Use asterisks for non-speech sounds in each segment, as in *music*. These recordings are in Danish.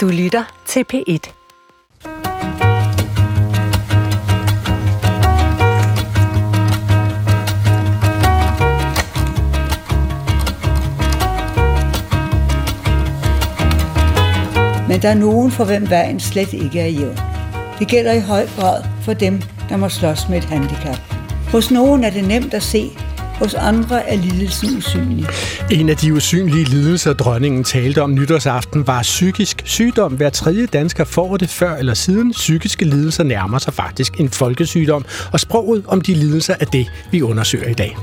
Du lytter til P1. Men der er nogen, for hvem vejen slet ikke er jævn. Det gælder i høj grad for dem, der må slås med et handicap. Hos nogen er det nemt at se, hos andre er lidelsen usynlig. En af de usynlige lidelser, dronningen talte om nytårsaften, var psykisk sygdom. Hver tredje dansker får det før eller siden. Psykiske lidelser nærmer sig faktisk en folkesygdom, og sproget om de lidelser er det, vi undersøger i dag.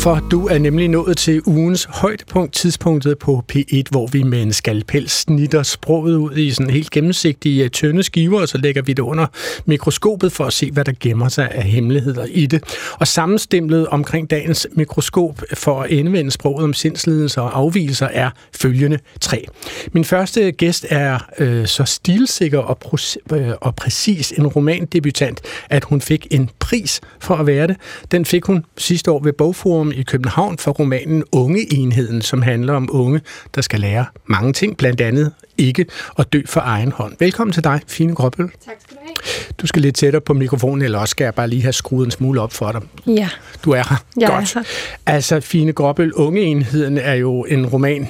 For du er nemlig nået til ugens højdepunkt, tidspunktet på P1, hvor vi med en skalpel snitter sproget ud i sådan helt gennemsigtige øh, tynde skiver, og så lægger vi det under mikroskopet for at se, hvad der gemmer sig af hemmeligheder i det. Og sammenstemlet omkring dagens mikroskop for at indvende sproget om sindslidelser og afvielser er følgende tre. Min første gæst er øh, så stilsikker og, øh, og præcis en romandebutant, at hun fik en pris for at være det. Den fik hun sidste år ved Bogforum i København for romanen Unge Enheden, som handler om unge, der skal lære mange ting, blandt andet ikke at dø for egen hånd. Velkommen til dig, Fine Gråbøl. Tak skal du have. Du skal lidt tættere på mikrofonen, eller også skal jeg bare lige have skruet en smule op for dig. Ja. Du er her. Jeg Godt. Er her. Altså, Fine Gråbøl, Unge Enheden er jo en roman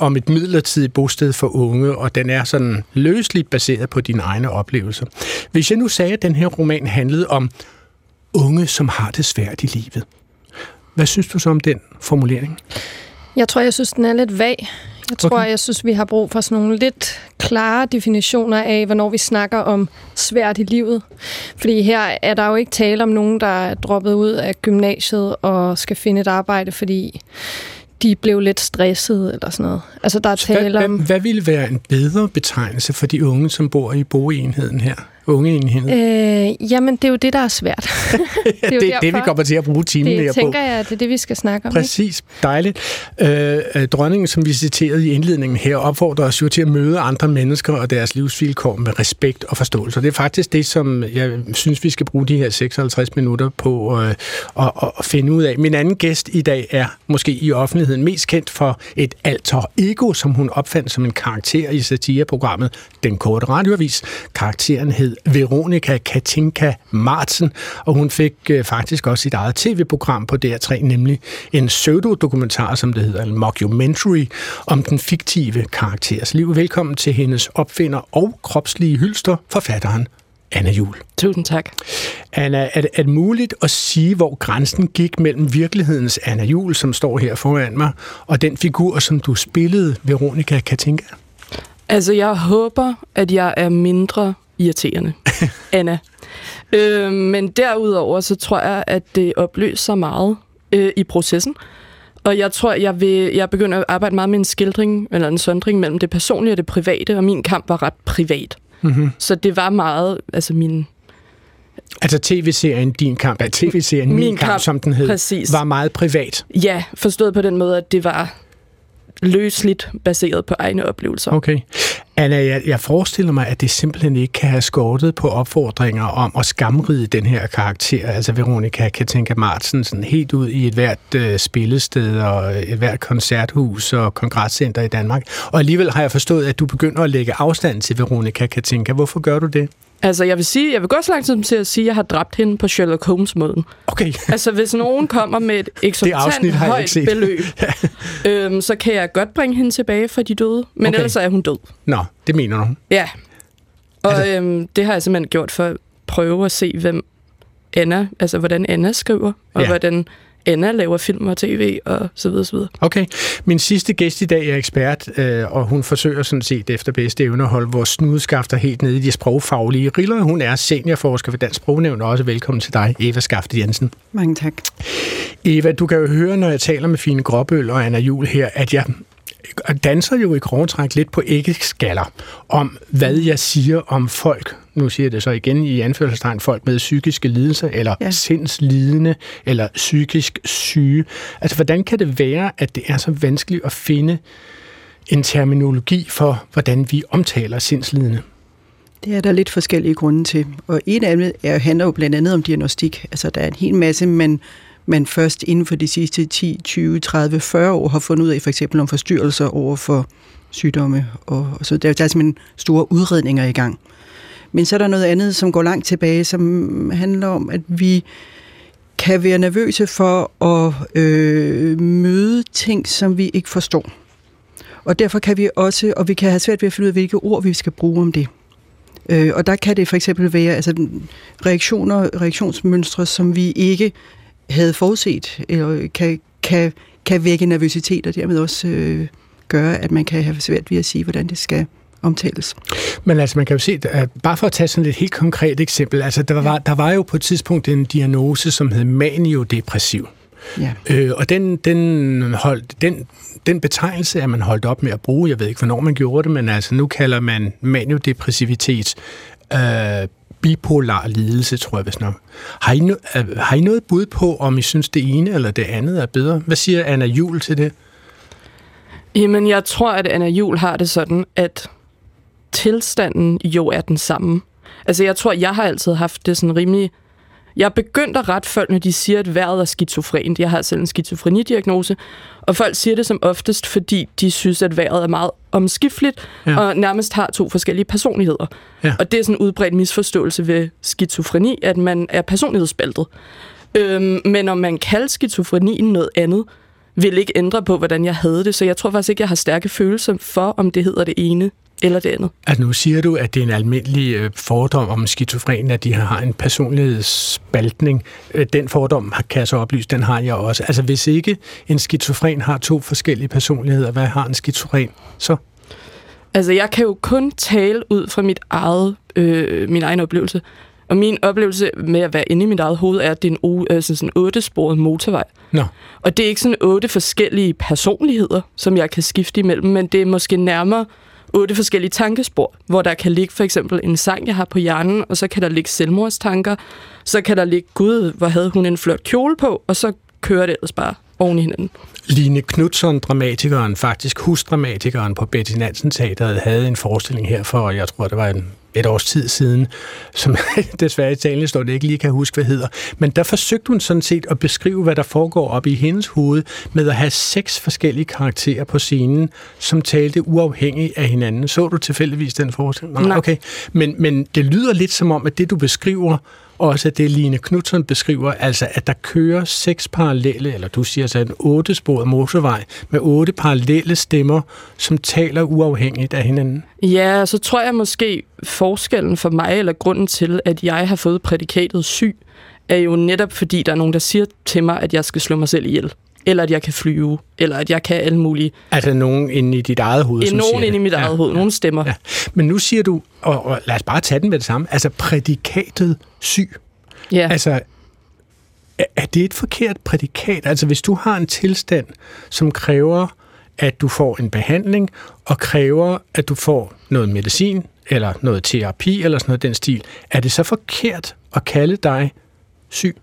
om et midlertidigt bosted for unge, og den er sådan løsligt baseret på dine egne oplevelser. Hvis jeg nu sagde, at den her roman handlede om unge, som har det svært i livet, hvad synes du så om den formulering? Jeg tror, jeg synes, den er lidt vag. Jeg tror, okay. jeg synes, vi har brug for sådan nogle lidt klare definitioner af, hvornår vi snakker om svært i livet. Fordi her er der jo ikke tale om nogen, der er droppet ud af gymnasiet og skal finde et arbejde, fordi de blev lidt stressede eller sådan noget. Altså, der er tale hvad, om... Hvad, hvad ville være en bedre betegnelse for de unge, som bor i boenheden her? Ungeenheden? Øh, jamen, det er jo det, der er svært. *laughs* *laughs* det er det, det, det, vi kommer til at bruge timen mere på. Det tænker jeg, det er det, vi skal snakke om. Præcis. Ikke? Dejligt. Øh, dronningen, som vi citerede i indledningen her, opfordrer os jo til at møde andre mennesker og deres livsvilkår med respekt og forståelse. Og det er faktisk det, som jeg synes, vi skal bruge de her 56 minutter på øh, at, at finde ud af. Min anden gæst i dag er måske i offentligheden mest kendt for et alter ego, som hun opfandt som en karakter i satireprogrammet Den Korte Radioavis. Karakteren hed Veronika Katinka Martsen, og hun fik øh, faktisk også sit eget tv-program på DR3, nemlig en pseudodokumentar, som det hedder, en mockumentary, om den fiktive karakters liv. Velkommen til hendes opfinder og kropslige hylster, forfatteren Anna Jul. Tusind tak. Anna, er det, er det muligt at sige, hvor grænsen gik mellem virkelighedens Anna Jul, som står her foran mig, og den figur, som du spillede, Veronika Katinka? Altså, jeg håber, at jeg er mindre irriterende, *laughs* Anna. Øh, men derudover, så tror jeg, at det opløser sig meget øh, i processen. Og jeg tror, jeg vil jeg begynder at arbejde meget med en skildring, eller en sondring mellem det personlige og det private, og min kamp var ret privat. Mm-hmm. Så det var meget, altså min... Altså tv-serien Din Kamp, altså tv-serien Min, Min kamp, kamp, som den hed, præcis. var meget privat. Ja, forstået på den måde, at det var løsligt baseret på egne oplevelser. Okay. Anna, jeg, jeg forestiller mig, at det simpelthen ikke kan have skortet på opfordringer om at skamride den her karakter, altså Veronika Katinka Martsen, sådan helt ud i et hvert øh, spillested og et hvert koncerthus og kongresscenter i Danmark. Og alligevel har jeg forstået, at du begynder at lægge afstand til Veronika Katinka. Hvorfor gør du det? Altså, jeg vil sige, jeg vil gå så lang tid til at sige, at jeg har dræbt hende på Sherlock Holmes-måden. Okay. altså, hvis nogen kommer med et eksorbitant højt beløb, *laughs* øhm, så kan jeg godt bringe hende tilbage fra de døde. Men okay. ellers er hun død. Nå, det mener du? Ja. Og altså... øhm, det har jeg simpelthen gjort for at prøve at se, hvem Anna, altså hvordan Anna skriver, og ja. hvordan Anna laver film og tv og så videre, så videre. Okay. Min sidste gæst i dag er ekspert, øh, og hun forsøger sådan set efter bedste evne at holde vores snudskafter helt nede i de sprogfaglige riller. Hun er seniorforsker ved Dansk Sprognævn, og også velkommen til dig, Eva Skafte Jensen. Mange tak. Eva, du kan jo høre, når jeg taler med Fine Gråbøl og Anna Jul her, at jeg danser jo i grovtræk lidt på æggeskaller om, hvad jeg siger om folk. Nu siger jeg det så igen i anførselstegn, folk med psykiske lidelser, eller ja. sindslidende, eller psykisk syge. Altså, hvordan kan det være, at det er så vanskeligt at finde en terminologi for, hvordan vi omtaler sindslidende? Det er der lidt forskellige grunde til. Og en af dem er, handler jo blandt andet om diagnostik. Altså, der er en hel masse, man man først inden for de sidste 10, 20, 30, 40 år har fundet ud af, for eksempel om forstyrrelser over for sygdomme, og, og så der, der er simpelthen store udredninger i gang. Men så er der noget andet, som går langt tilbage, som handler om, at vi kan være nervøse for at øh, møde ting, som vi ikke forstår. Og derfor kan vi også, og vi kan have svært ved at finde ud af, hvilke ord vi skal bruge om det. Øh, og der kan det for eksempel være altså, reaktioner, reaktionsmønstre, som vi ikke havde forudset, eller kan, kan, kan vække nervøsitet, og dermed også øh, gøre, at man kan have svært ved at sige, hvordan det skal omtales. Men altså, man kan jo se, at bare for at tage sådan et helt konkret eksempel, altså der var, der var jo på et tidspunkt en diagnose, som hed maniodepressiv. Ja. Øh, og den, den, holdt, den, den betegnelse er man holdt op med at bruge. Jeg ved ikke, hvornår man gjorde det, men altså nu kalder man maniodepressivitet øh, bipolar lidelse, tror jeg hvis nok. Har I, no, har I noget bud på, om I synes, det ene eller det andet er bedre? Hvad siger Anna Jul til det? Jamen, jeg tror, at Anna Jul har det sådan, at tilstanden jo er den samme. Altså, jeg tror, jeg har altid haft det sådan rimelig... Jeg er begyndt at rette folk, når de siger, at vejret er skizofrent. Jeg har selv en skizofrenidiagnose, og folk siger det som oftest, fordi de synes, at vejret er meget omskifteligt, ja. og nærmest har to forskellige personligheder. Ja. Og det er sådan en udbredt misforståelse ved skizofreni, at man er personlighedsspaltet. Øhm, men om man kalder skizofrenien noget andet, vil ikke ændre på, hvordan jeg havde det. Så jeg tror faktisk ikke, jeg har stærke følelser for, om det hedder det ene eller det andet. Altså nu siger du, at det er en almindelig øh, fordom om skizofren, at de har en personlighedsspaltning. Øh, den fordom kan jeg så oplyse, den har jeg også. Altså hvis ikke en skizofren har to forskellige personligheder, hvad har en skizofren så? Altså jeg kan jo kun tale ud fra mit eget, øh, min egen oplevelse. Og min oplevelse med at være inde i mit eget hoved er, at det er en øh, sådan otte-sporet motorvej. Nå. Og det er ikke sådan otte forskellige personligheder, som jeg kan skifte imellem, men det er måske nærmere otte forskellige tankespor, hvor der kan ligge for eksempel en sang, jeg har på hjernen, og så kan der ligge selvmordstanker, så kan der ligge, gud, hvor havde hun en flot kjole på, og så kører det ellers bare oven i hinanden. Line Knudsen, dramatikeren, faktisk husdramatikeren på Betty Nansen Teateret, havde en forestilling her for, jeg tror, det var en et års tid siden, som *laughs* desværre i talen står det ikke lige kan huske, hvad hedder. Men der forsøgte hun sådan set at beskrive, hvad der foregår op i hendes hoved, med at have seks forskellige karakterer på scenen, som talte uafhængigt af hinanden. Så du tilfældigvis den forestilling? Nej. Okay. Men, men det lyder lidt som om, at det du beskriver, også det Line Knudsen beskriver, altså at der kører seks parallelle, eller du siger så en otte sporet motorvej, med otte parallelle stemmer, som taler uafhængigt af hinanden. Ja, så tror jeg måske forskellen for mig, eller grunden til, at jeg har fået prædikatet syg, er jo netop fordi, der er nogen, der siger til mig, at jeg skal slå mig selv ihjel eller at jeg kan flyve, eller at jeg kan alle mulige... Altså nogen inde i dit eget hoved, som Nogen inde i mit eget ja, hoved, ja, nogle stemmer. Ja. Men nu siger du, og, og lad os bare tage den med det samme, altså prædikatet syg. Ja. Altså, er, er det et forkert prædikat? Altså hvis du har en tilstand, som kræver, at du får en behandling, og kræver, at du får noget medicin, eller noget terapi, eller sådan noget den stil, er det så forkert at kalde dig syg?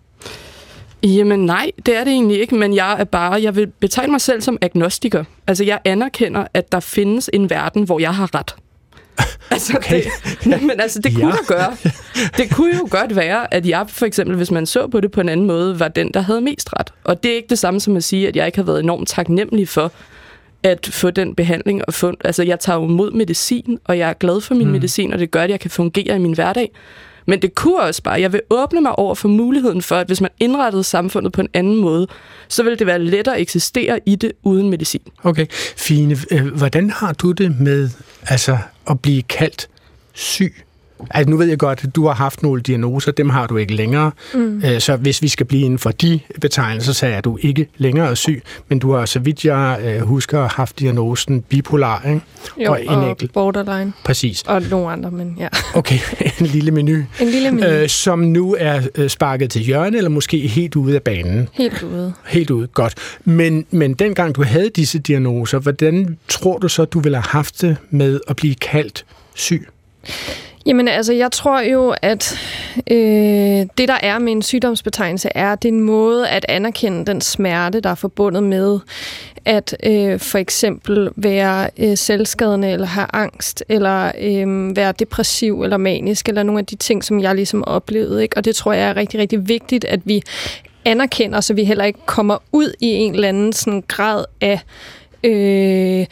Jamen nej, det er det egentlig ikke, men jeg er bare, jeg vil betegne mig selv som agnostiker. Altså jeg anerkender, at der findes en verden, hvor jeg har ret. *laughs* altså, okay. det, *laughs* men altså, det kunne ja. gøre. Det kunne jo godt være, at jeg for eksempel, hvis man så på det på en anden måde, var den, der havde mest ret. Og det er ikke det samme som at sige, at jeg ikke har været enormt taknemmelig for at få den behandling. Og få, altså, jeg tager jo mod medicin, og jeg er glad for min mm. medicin, og det gør, at jeg kan fungere i min hverdag. Men det kunne også bare, jeg vil åbne mig over for muligheden for, at hvis man indrettede samfundet på en anden måde, så ville det være lettere at eksistere i det uden medicin. Okay, fine. Øh, hvordan har du det med altså, at blive kaldt syg? Altså, nu ved jeg godt, at du har haft nogle diagnoser, dem har du ikke længere. Mm. Øh, så hvis vi skal blive inden for de betegnelser, så er du ikke længere syg. Men du har, så vidt jeg øh, husker, haft diagnosen bipolar, ikke? Jo, og, en og enkelt. borderline. Præcis. Og nogle andre, men ja. Okay, *laughs* en lille menu. En lille menu. Øh, som nu er sparket til hjørne, eller måske helt ude af banen. Helt ude. Helt ude, godt. Men, men dengang du havde disse diagnoser, hvordan tror du så, du ville have haft det med at blive kaldt syg? Jamen altså, jeg tror jo, at øh, det, der er med en sygdomsbetegnelse, er, at det er en måde at anerkende den smerte, der er forbundet med at øh, for eksempel være øh, selvskadende, eller have angst, eller øh, være depressiv, eller manisk, eller nogle af de ting, som jeg ligesom oplevede. Ikke? Og det tror jeg er rigtig, rigtig vigtigt, at vi anerkender, så vi heller ikke kommer ud i en eller anden sådan grad af øh,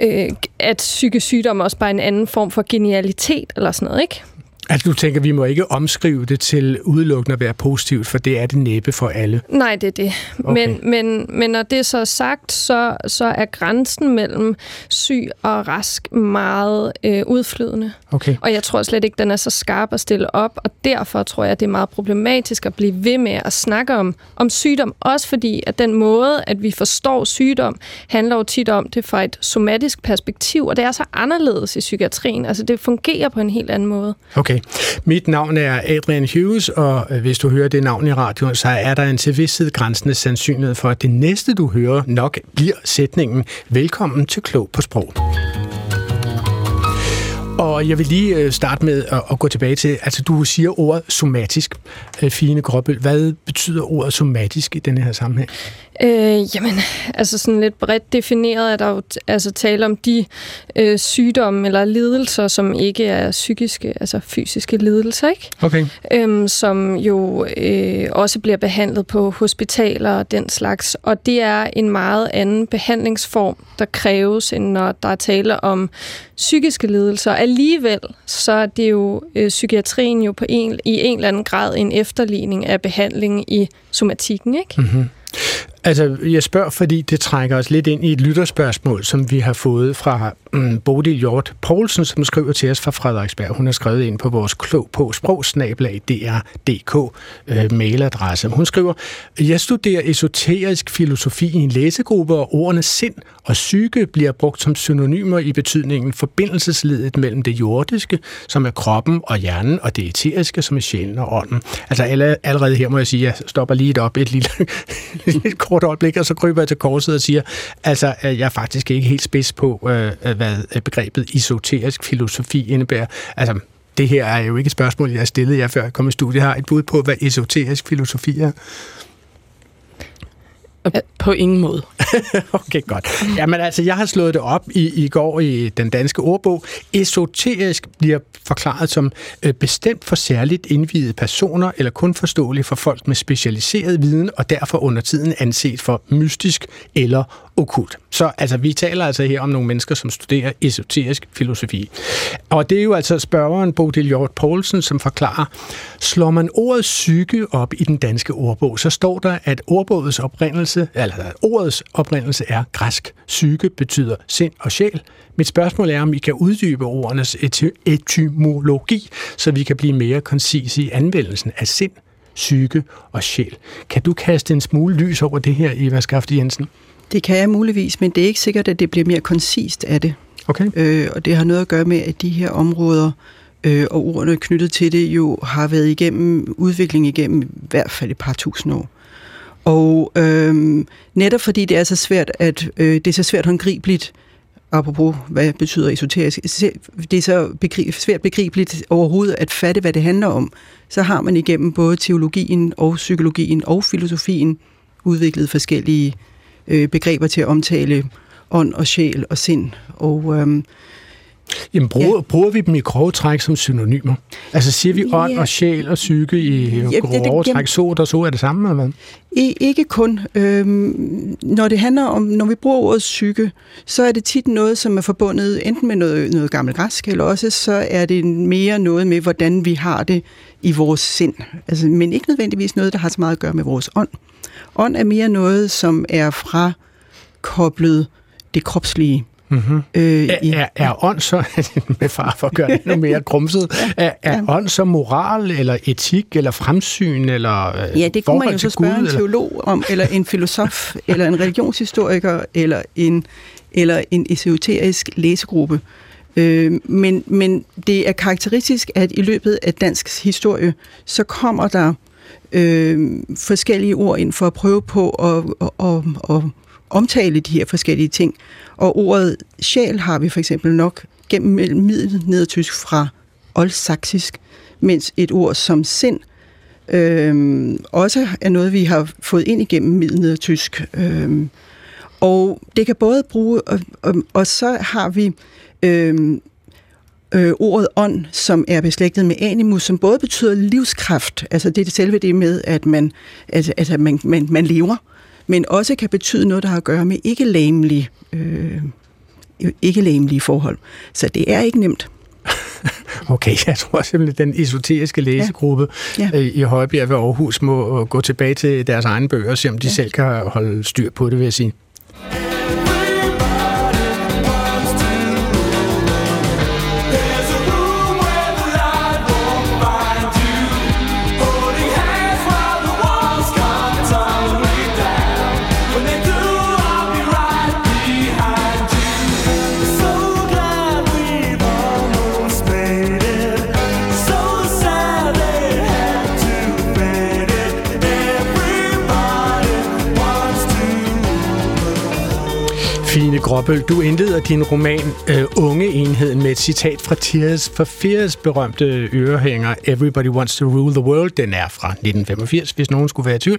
øh, at psykisk sygdom også bare er en anden form for genialitet eller sådan noget, ikke? Altså, du tænker, vi må ikke omskrive det til udelukkende at være positivt, for det er det næppe for alle. Nej, det er det. Okay. Men, men, men når det er så sagt, så, så er grænsen mellem syg og rask meget øh, udflydende. Okay. Og jeg tror slet ikke, den er så skarp at stille op, og derfor tror jeg, det er meget problematisk at blive ved med at snakke om, om sygdom. Også fordi, at den måde, at vi forstår sygdom, handler jo tit om det fra et somatisk perspektiv, og det er så anderledes i psykiatrien. Altså, det fungerer på en helt anden måde. Okay. Mit navn er Adrian Hughes, og øh, hvis du hører det navn i radioen, så er der en til vidsthed grænsende sandsynlighed for, at det næste, du hører, nok bliver sætningen Velkommen til Klog på Sprog. Og jeg vil lige øh, starte med at, gå tilbage til, altså du siger ordet somatisk, øh, Fine Gråbøl. Hvad betyder ordet somatisk i denne her sammenhæng? Øh, jamen, altså sådan lidt bredt defineret er der jo altså tale om de øh, sygdomme eller lidelser, som ikke er psykiske, altså fysiske lidelser, ikke? Okay. Øhm, som jo øh, også bliver behandlet på hospitaler og den slags. Og det er en meget anden behandlingsform, der kræves, end når der er tale om psykiske lidelser. Alligevel så er det jo øh, psykiatrien jo på en, i en eller anden grad en efterligning af behandling i somatikken, ikke? Mm-hmm. Altså, jeg spørger, fordi det trækker os lidt ind i et lytterspørgsmål, som vi har fået fra um, Bodil Hjort Poulsen, som skriver til os fra Frederiksberg. Hun har skrevet ind på vores klog på sprogsnablag dr.dk øh, mailadresse. Hun skriver, jeg studerer esoterisk filosofi i en læsegruppe, og ordene sind og psyke bliver brugt som synonymer i betydningen forbindelsesledet mellem det jordiske, som er kroppen og hjernen, og det eteriske, som er sjælen og ånden. Altså allerede her må jeg sige, at jeg stopper lige et op et lille *laughs* et kort øjeblik, og så kryber jeg til korset og siger, altså, øh, jeg er faktisk ikke helt spids på, øh, øh, hvad begrebet esoterisk filosofi indebærer. Altså, det her er jo ikke et spørgsmål, jeg har stillet jer før jeg kom i studiet. Jeg har et bud på, hvad esoterisk filosofi er. På ingen måde. *laughs* okay, godt. Jamen altså, jeg har slået det op i, i går i den danske ordbog. Esoterisk bliver forklaret som øh, bestemt for særligt indvidede personer, eller kun forståeligt for folk med specialiseret viden, og derfor under tiden anset for mystisk eller okult. Så altså, vi taler altså her om nogle mennesker, som studerer esoterisk filosofi. Og det er jo altså spørgeren Bodil Hjort Poulsen, som forklarer, slår man ordet psyke op i den danske ordbog, så står der, at ordbogets oprindelse, eller at ordets oprindelse er græsk. Psyke betyder sind og sjæl. Mit spørgsmål er, om I kan uddybe ordenes ety- etymologi, så vi kan blive mere koncise i anvendelsen af sind, psyke og sjæl. Kan du kaste en smule lys over det her, Eva Skafte Jensen? Det kan jeg muligvis, men det er ikke sikkert, at det bliver mere koncist af det. Okay. Øh, og det har noget at gøre med, at de her områder øh, og ordene knyttet til det jo har været igennem udvikling igennem i hvert fald et par tusind år. Og øhm, netop fordi det er så svært, at øh, det er så svært håndgribeligt, apropos hvad betyder esoterisk, det er så begrib, svært begribeligt overhovedet at fatte, hvad det handler om, så har man igennem både teologien og psykologien og filosofien udviklet forskellige øh, begreber til at omtale ånd og sjæl og sind. Og, øhm, Jamen, bruger, ja. bruger vi dem i grove træk som synonymer? Altså siger vi ånd ja. og sjæl og psyke i ja, grove træk, så og så er det samme, eller hvad? Ikke kun. Øhm, når det handler om, når vi bruger ordet psyke, så er det tit noget, som er forbundet enten med noget, noget gammelt græsk, eller også så er det mere noget med, hvordan vi har det i vores sind. Altså, men ikke nødvendigvis noget, der har så meget at gøre med vores ånd. Ånd er mere noget, som er fra koblet det kropslige. Mm-hmm. Øh, er, er, er ånd så, *laughs* med far for at gøre det endnu mere grumset, er, er ja. ånd så moral, eller etik, eller fremsyn, eller øh, Ja, det kunne man jo så spørge Gud, en teolog eller? om, eller en filosof, *laughs* eller en religionshistoriker, eller en, eller en esoterisk læsegruppe. Øh, men, men det er karakteristisk, at i løbet af dansk historie, så kommer der øh, forskellige ord ind for at prøve på at, at, at, at omtale de her forskellige ting. Og ordet sjæl har vi for eksempel nok gennem middelnedertysk fra oldsaksisk, mens et ord som sind øh, også er noget, vi har fået ind igennem middelnedertysk. Øh, og det kan både bruge, og, og, og så har vi øh, øh, ordet ånd, som er beslægtet med animus, som både betyder livskraft, altså det er det selve det med, at man, at, at man, man, man lever, men også kan betyde noget, der har at gøre med ikke-læmelige øh, ikke forhold. Så det er ikke nemt. *laughs* Okay, jeg tror simpelthen, at den esoteriske læsegruppe ja. Ja. Øh, i Højbjerg ved Aarhus må øh, gå tilbage til deres egne bøger og se, om de ja. selv kan holde styr på det, vil jeg sige. Gråbøl, du indleder din roman øh, uh, Unge Enheden med et citat fra Tears for Fears berømte ørehænger Everybody Wants to Rule the World. Den er fra 1985, hvis nogen skulle være i tvivl.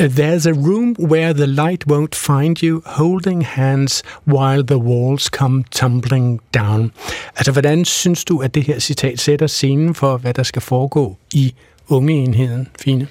Øh, There's a room where the light won't find you, holding hands while the walls come tumbling down. Altså, hvordan synes du, at det her citat sætter scenen for, hvad der skal foregå i Unge Enheden, Fine?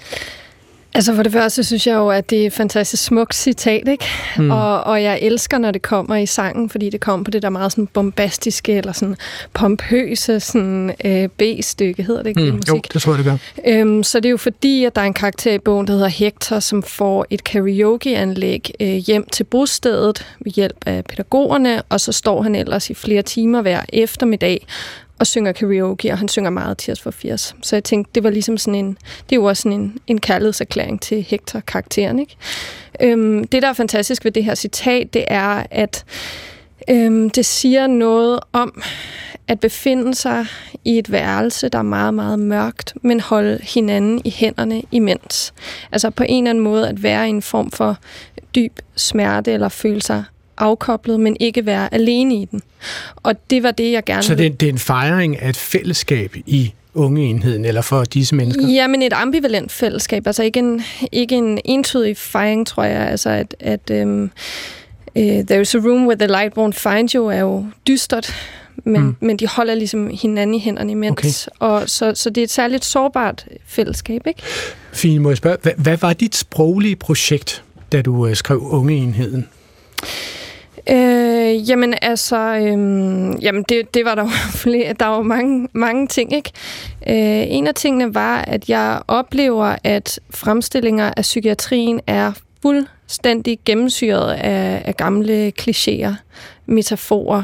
Altså for det første synes jeg jo, at det er et fantastisk smukt citat, ikke? Mm. Og, og jeg elsker, når det kommer i sangen, fordi det kommer på det der meget sådan bombastiske, eller sådan pompøse sådan, øh, B-stykke, hedder det ikke? Mm. Musik. Jo, det tror jeg, det gør. Øhm, så det er jo fordi, at der er en karakter i bogen, der hedder Hector, som får et karaokeanlæg øh, hjem til bostedet ved hjælp af pædagogerne, og så står han ellers i flere timer hver eftermiddag og synger karaoke, og han synger meget Tears for Fears. Så jeg tænkte, det var ligesom sådan en, det er jo også sådan en, en kærlighedserklæring til Hector-karakteren, ikke? Øhm, det, der er fantastisk ved det her citat, det er, at øhm, det siger noget om at befinde sig i et værelse, der er meget, meget mørkt, men holde hinanden i hænderne imens. Altså på en eller anden måde at være i en form for dyb smerte eller føle sig afkoblet, men ikke være alene i den. Og det var det, jeg gerne Så det, det er en fejring af et fællesskab i ungeenheden, eller for disse mennesker? Ja, men et ambivalent fællesskab. Altså ikke en, ikke en entydig fejring, tror jeg. Altså at, at um, uh, there is a room where the light won't find you er jo dystert, men, mm. men de holder ligesom hinanden i hænderne imens. Okay. Og så, så det er et særligt sårbart fællesskab, ikke? Fint, må jeg spørge, hvad, hvad var dit sproglige projekt, da du uh, skrev Ungeenheden? Øh, jamen altså, øh, jamen det, det var der jo flere, der var mange, mange ting, ikke? Øh, en af tingene var, at jeg oplever, at fremstillinger af psykiatrien er fuldstændig gennemsyret af, af gamle klichéer, metaforer.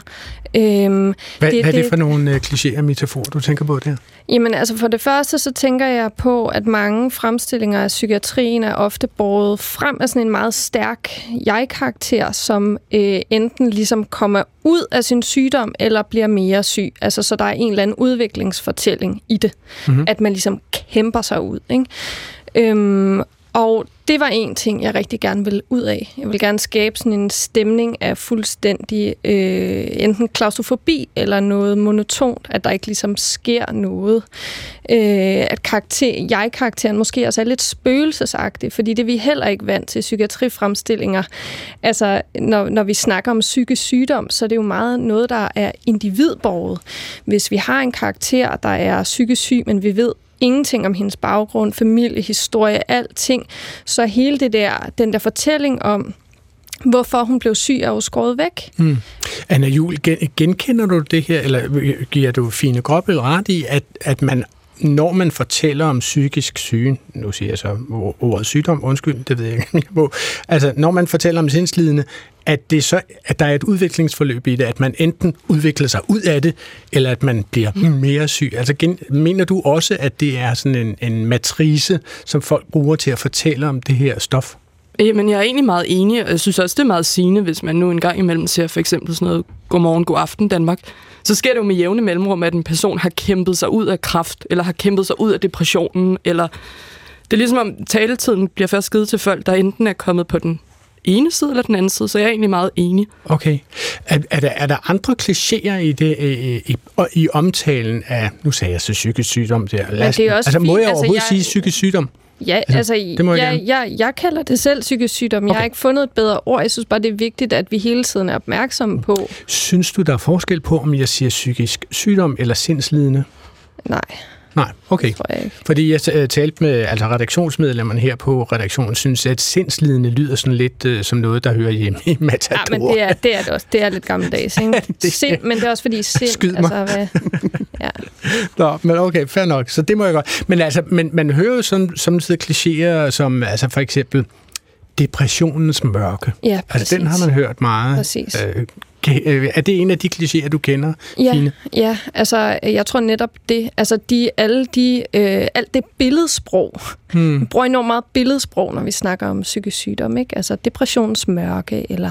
Øhm, hvad, det, hvad er det for nogle uh, klichéer og metaforer, du tænker på der? Jamen altså for det første, så tænker jeg på, at mange fremstillinger af psykiatrien er ofte båret frem af sådan en meget stærk jeg-karakter, som øh, enten ligesom kommer ud af sin sygdom, eller bliver mere syg. Altså så der er en eller anden udviklingsfortælling i det. Mm-hmm. At man ligesom kæmper sig ud. Ikke? Øhm, og det var en ting, jeg rigtig gerne ville ud af. Jeg vil gerne skabe sådan en stemning af fuldstændig øh, enten klaustrofobi eller noget monotont, at der ikke ligesom sker noget. Øh, at karakter, jeg-karakteren måske også er lidt spøgelsesagtig, fordi det er vi heller ikke vant til psykiatrifremstillinger. Altså, når, når vi snakker om psykisk sygdom, så er det jo meget noget, der er individborget. Hvis vi har en karakter, der er psykisk syg, men vi ved ingenting om hendes baggrund, familie, historie, alting. Så hele det der, den der fortælling om, hvorfor hun blev syg, er jo skåret væk. Mm. Anna Jul, gen, genkender du det her, eller giver du Fine Gråbøl ret i, at, at man når man fortæller om psykisk syge, nu siger jeg så ordet sygdom, undskyld, det ved jeg ikke *laughs* på, altså når man fortæller om sindslidende, at, det så, at der er et udviklingsforløb i det, at man enten udvikler sig ud af det, eller at man bliver mm. mere syg. Altså gen, mener du også, at det er sådan en, en matrice, som folk bruger til at fortælle om det her stof? Jamen, jeg er egentlig meget enig, og jeg synes også, det er meget sigende, hvis man nu en gang imellem ser for eksempel sådan noget Godmorgen, God Aften Danmark, så sker det jo med jævne mellemrum, at en person har kæmpet sig ud af kraft, eller har kæmpet sig ud af depressionen, eller det er ligesom om taletiden bliver først givet til folk, der enten er kommet på den ene side eller den anden side, så jeg er egentlig meget enig. Okay. Er, er, der, er der andre klichéer i, det, i, i, i omtalen af, nu sagde jeg så psykisk sygdom der. Lad, det er også altså, må jeg altså, overhovedet altså, jeg... sige psykisk sygdom? Ja, altså, det må jeg, jeg, jeg, jeg kalder det selv psykisk sygdom. Okay. Jeg har ikke fundet et bedre ord. Jeg synes bare, det er vigtigt, at vi hele tiden er opmærksomme på. Synes du, der er forskel på, om jeg siger psykisk sygdom eller sindslidende? Nej. Nej, okay. Jeg. Fordi jeg øh, talte med altså redaktionsmedlemmerne her på redaktionen, synes, at sindslidende lyder sådan lidt uh, som noget, der hører hjemme i Matador. Ja, men det er, det er det også. Det er lidt gammeldags, *laughs* ikke? det- sind, men det er også fordi sind... Skyd mig. Altså, hvad, *laughs* ja. *laughs* Nå, men okay, fair nok. Så det må jeg godt. Men altså, men, man hører jo sådan, samtidig klichéer som altså for eksempel depressionens mørke. ja, Altså, den har præcis. man hørt meget. Præcis. Øh, er det en af de klichéer, du kender, Ja, Fine? ja, altså jeg tror netop det, altså de, alle de, øh, alt det billedsprog, Hmm. vi bruger enormt meget billedsprog, når vi snakker om psykisk sygdom, ikke? Altså depressionens mørke, eller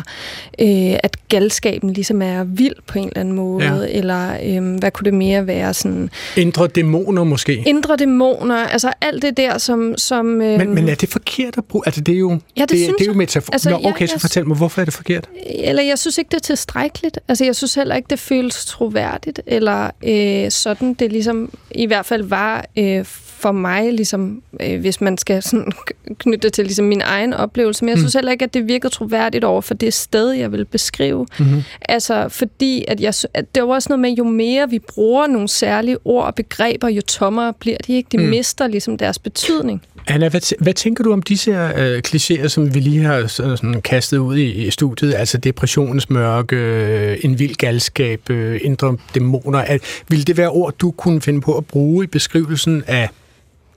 øh, at galskaben ligesom er vild på en eller anden måde, Ja. eller øh, hvad kunne det mere være, sådan Indre dæmoner måske. indre dæmoner, altså alt det der, som... som øh, Men, men er det forkert at bruge? Altså, det er jo, Ja, det det, synes det er jo metafor. Altså, Nå, okay, så jeg- fortæl mig, hvorfor er det forkert? eller jeg synes ikke, det er tilstrækkeligt. Altså, jeg synes heller ikke, det føles troværdigt, eller øh, sådan det ligesom i hvert fald var øh, for mig, ligesom, øh, hvis man skal sådan knytte det til ligesom min egen oplevelse. Men jeg Mm. synes heller ikke, at det virkede troværdigt over for det sted, jeg vil beskrive. Mm-hmm. Altså, fordi at jeg, at det var også noget med, jo mere vi bruger nogle særlige ord og begreber, jo tommere bliver de ikke. De Mm. mister ligesom deres betydning. Anna, hvad, hvad tænker du om disse her øh, klichéer, som vi lige har sådan, sådan kastet ud i, i studiet? Altså depressionens mørke, øh, en vild galskab, øh, indre dæmoner. At, vil det være ord, du kunne finde på at bruge i beskrivelsen af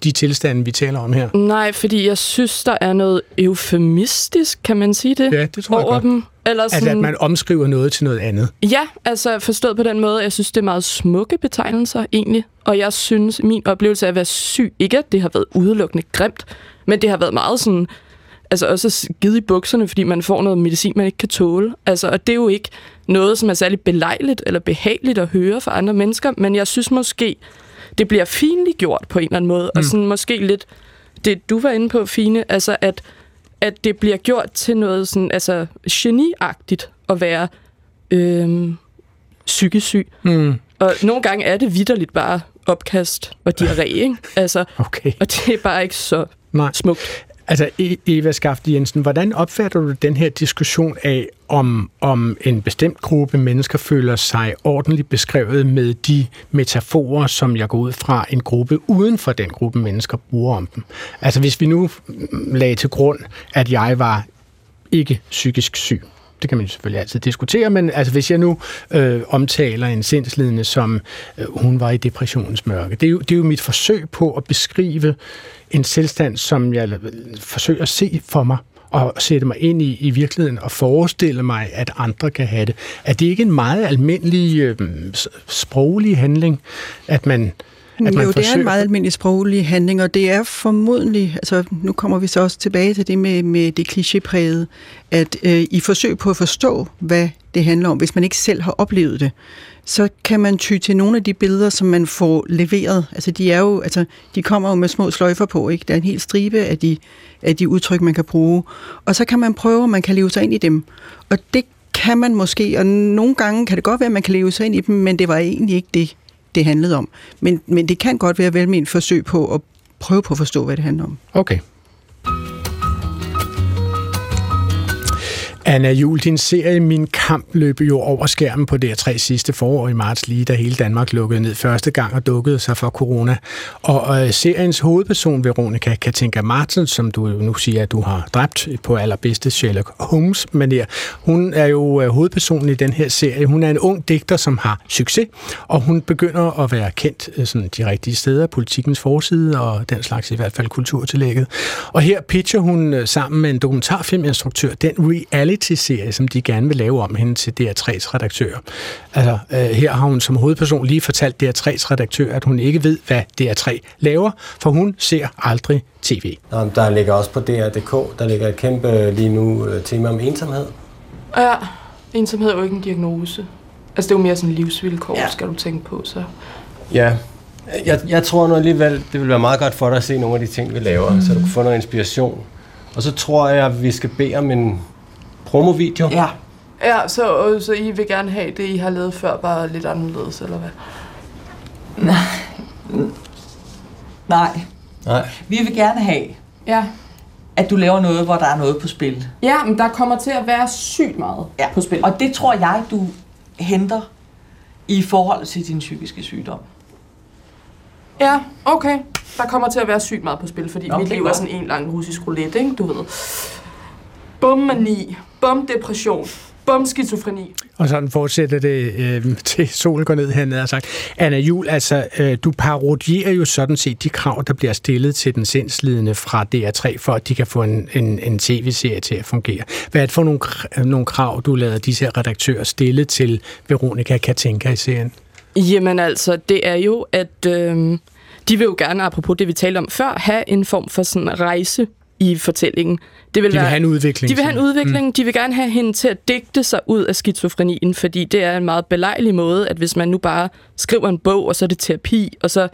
de tilstande, vi taler om her? Nej, fordi jeg synes, der er noget eufemistisk, kan man sige det, Ja, det tror jeg over godt. dem. Eller Altså, sådan, at man omskriver noget til noget andet. Ja, altså forstået på den måde, jeg synes, det er meget smukke betegnelser egentlig. Og jeg synes, min oplevelse af at være syg, ikke at det har været udelukkende grimt, men det har været meget sådan, altså også givet i bukserne, fordi man får noget medicin, man ikke kan tåle. Altså, og det er jo ikke noget, som er særlig belejligt eller behageligt at høre for andre mennesker, men jeg synes måske, det bliver finligt gjort på en eller anden måde, mm. og sådan måske lidt det, du var inde på, Fine, altså at, at det bliver gjort til noget sådan, altså geniagtigt at være øhm, psykisk syg. Mm. Og nogle gange er det vidderligt bare opkast og diarré, ikke? Altså, Okay. og det er bare ikke så Nej. smukt. Altså, e-, Eva Skafte Jensen, hvordan opfatter du den her diskussion af, om, om en bestemt gruppe mennesker føler sig ordentligt beskrevet med de metaforer, som jeg går ud fra en gruppe uden for den gruppe mennesker bruger om dem? Altså, hvis vi nu lagde til grund, at jeg var ikke psykisk syg, det kan man jo selvfølgelig altid diskutere, men altså hvis jeg nu øh, omtaler en sindslidende som øh, hun var i depressionens mørke, det er, jo, det er jo mit forsøg på at beskrive en tilstand, som jeg øh, forsøger at se for mig og sætte mig ind i, i virkeligheden og forestille mig, at andre kan have det. Er det ikke en meget almindelig øh, sproglig handling, at man, at jo, det er en meget almindelig sproglig handling, og det er formodentlig, altså nu kommer vi så også tilbage til det med, med det klichépræget, at øh, i forsøg på at forstå, hvad det handler om, hvis man ikke selv har oplevet det, så kan man ty til nogle af de billeder, som man får leveret. Altså de er jo, altså de kommer jo med små sløjfer på, ikke? Der er en hel stribe af de, af de udtryk, man kan bruge. Og så kan man prøve, om man kan leve sig ind i dem. Og det kan man måske, og nogle gange kan det godt være, at man kan leve sig ind i dem, men det var egentlig ikke det, det handlede om. Men, men det kan godt være velment forsøg på at prøve på at forstå, hvad det handler om. Okay. Anna Jul, din serie Min Kamp løb jo over skærmen på DR3 sidste forår i marts, lige da hele Danmark lukkede ned første gang og dukkede sig for corona. Og øh, seriens hovedperson, Veronica Katinka Martin, som du nu siger, at du har dræbt på allerbedste Sherlock holmes manier hun er jo øh, hovedpersonen i den her serie. Hun er en ung digter, som har succes, og hun begynder at være kendt øh, sådan, de rigtige steder, politikens forside og den slags, i hvert fald kulturtillægget. Og her pitcher hun øh, sammen med en dokumentarfilminstruktør den reality-serie, som de gerne vil lave om hende til DR3's redaktør. Altså, øh, her har hun som hovedperson lige fortalt DR3's redaktør, at hun ikke ved, hvad DR3 laver, for hun ser aldrig tv. Der ligger også på DR.dk, der ligger et kæmpe lige nu øh, tema om ensomhed. Ja, ensomhed er jo ikke en diagnose. Altså, det er jo mere sådan livsvilkår, ja. skal du tænke på, så... Ja, jeg, jeg tror nu alligevel, det vil være meget godt for dig at se nogle af de ting, vi laver, mm. så du kan få noget inspiration. Og så tror jeg, at vi skal bede om en promovideo. Ja. Ja, så, og, så I vil gerne have det, I har lavet før, bare lidt anderledes, eller hvad? *laughs* Nej. Nej. Vi vil gerne have, Ja. at du laver noget, hvor der er noget på spil. Ja, men der kommer til at være sygt meget Ja. på spil. Og det tror jeg, du henter i forhold til din psykiske sygdom. Ja, okay. Der kommer til at være sygt meget på spil, fordi Okay, mit liv er sådan en lang russisk roulette, ikke? Du ved. Bum mani, bum depression, bum skizofreni. Og sådan fortsætter det øh, *laughs* til solen går ned hernede og sagt. Anna Jul, altså, øh, du parodierer jo sådan set de krav, der bliver stillet til den sindslidende fra DR3, for at de kan få en, en, en tv-serie til at fungere. Hvad er det for nogle, nogle krav, du lader disse her redaktører stille til Veronica Katinka i serien? Jamen altså, det er jo, at øh, de vil jo gerne, apropos det vi talte om før, have en form for sådan rejse i fortællingen. Det De vil have en udvikling. De vil have en udvikling. Mm. De vil gerne have hende til at digte sig ud af skizofrenien, fordi det er en meget belejlig måde, at hvis man nu bare skriver en bog, og så er det terapi, og så...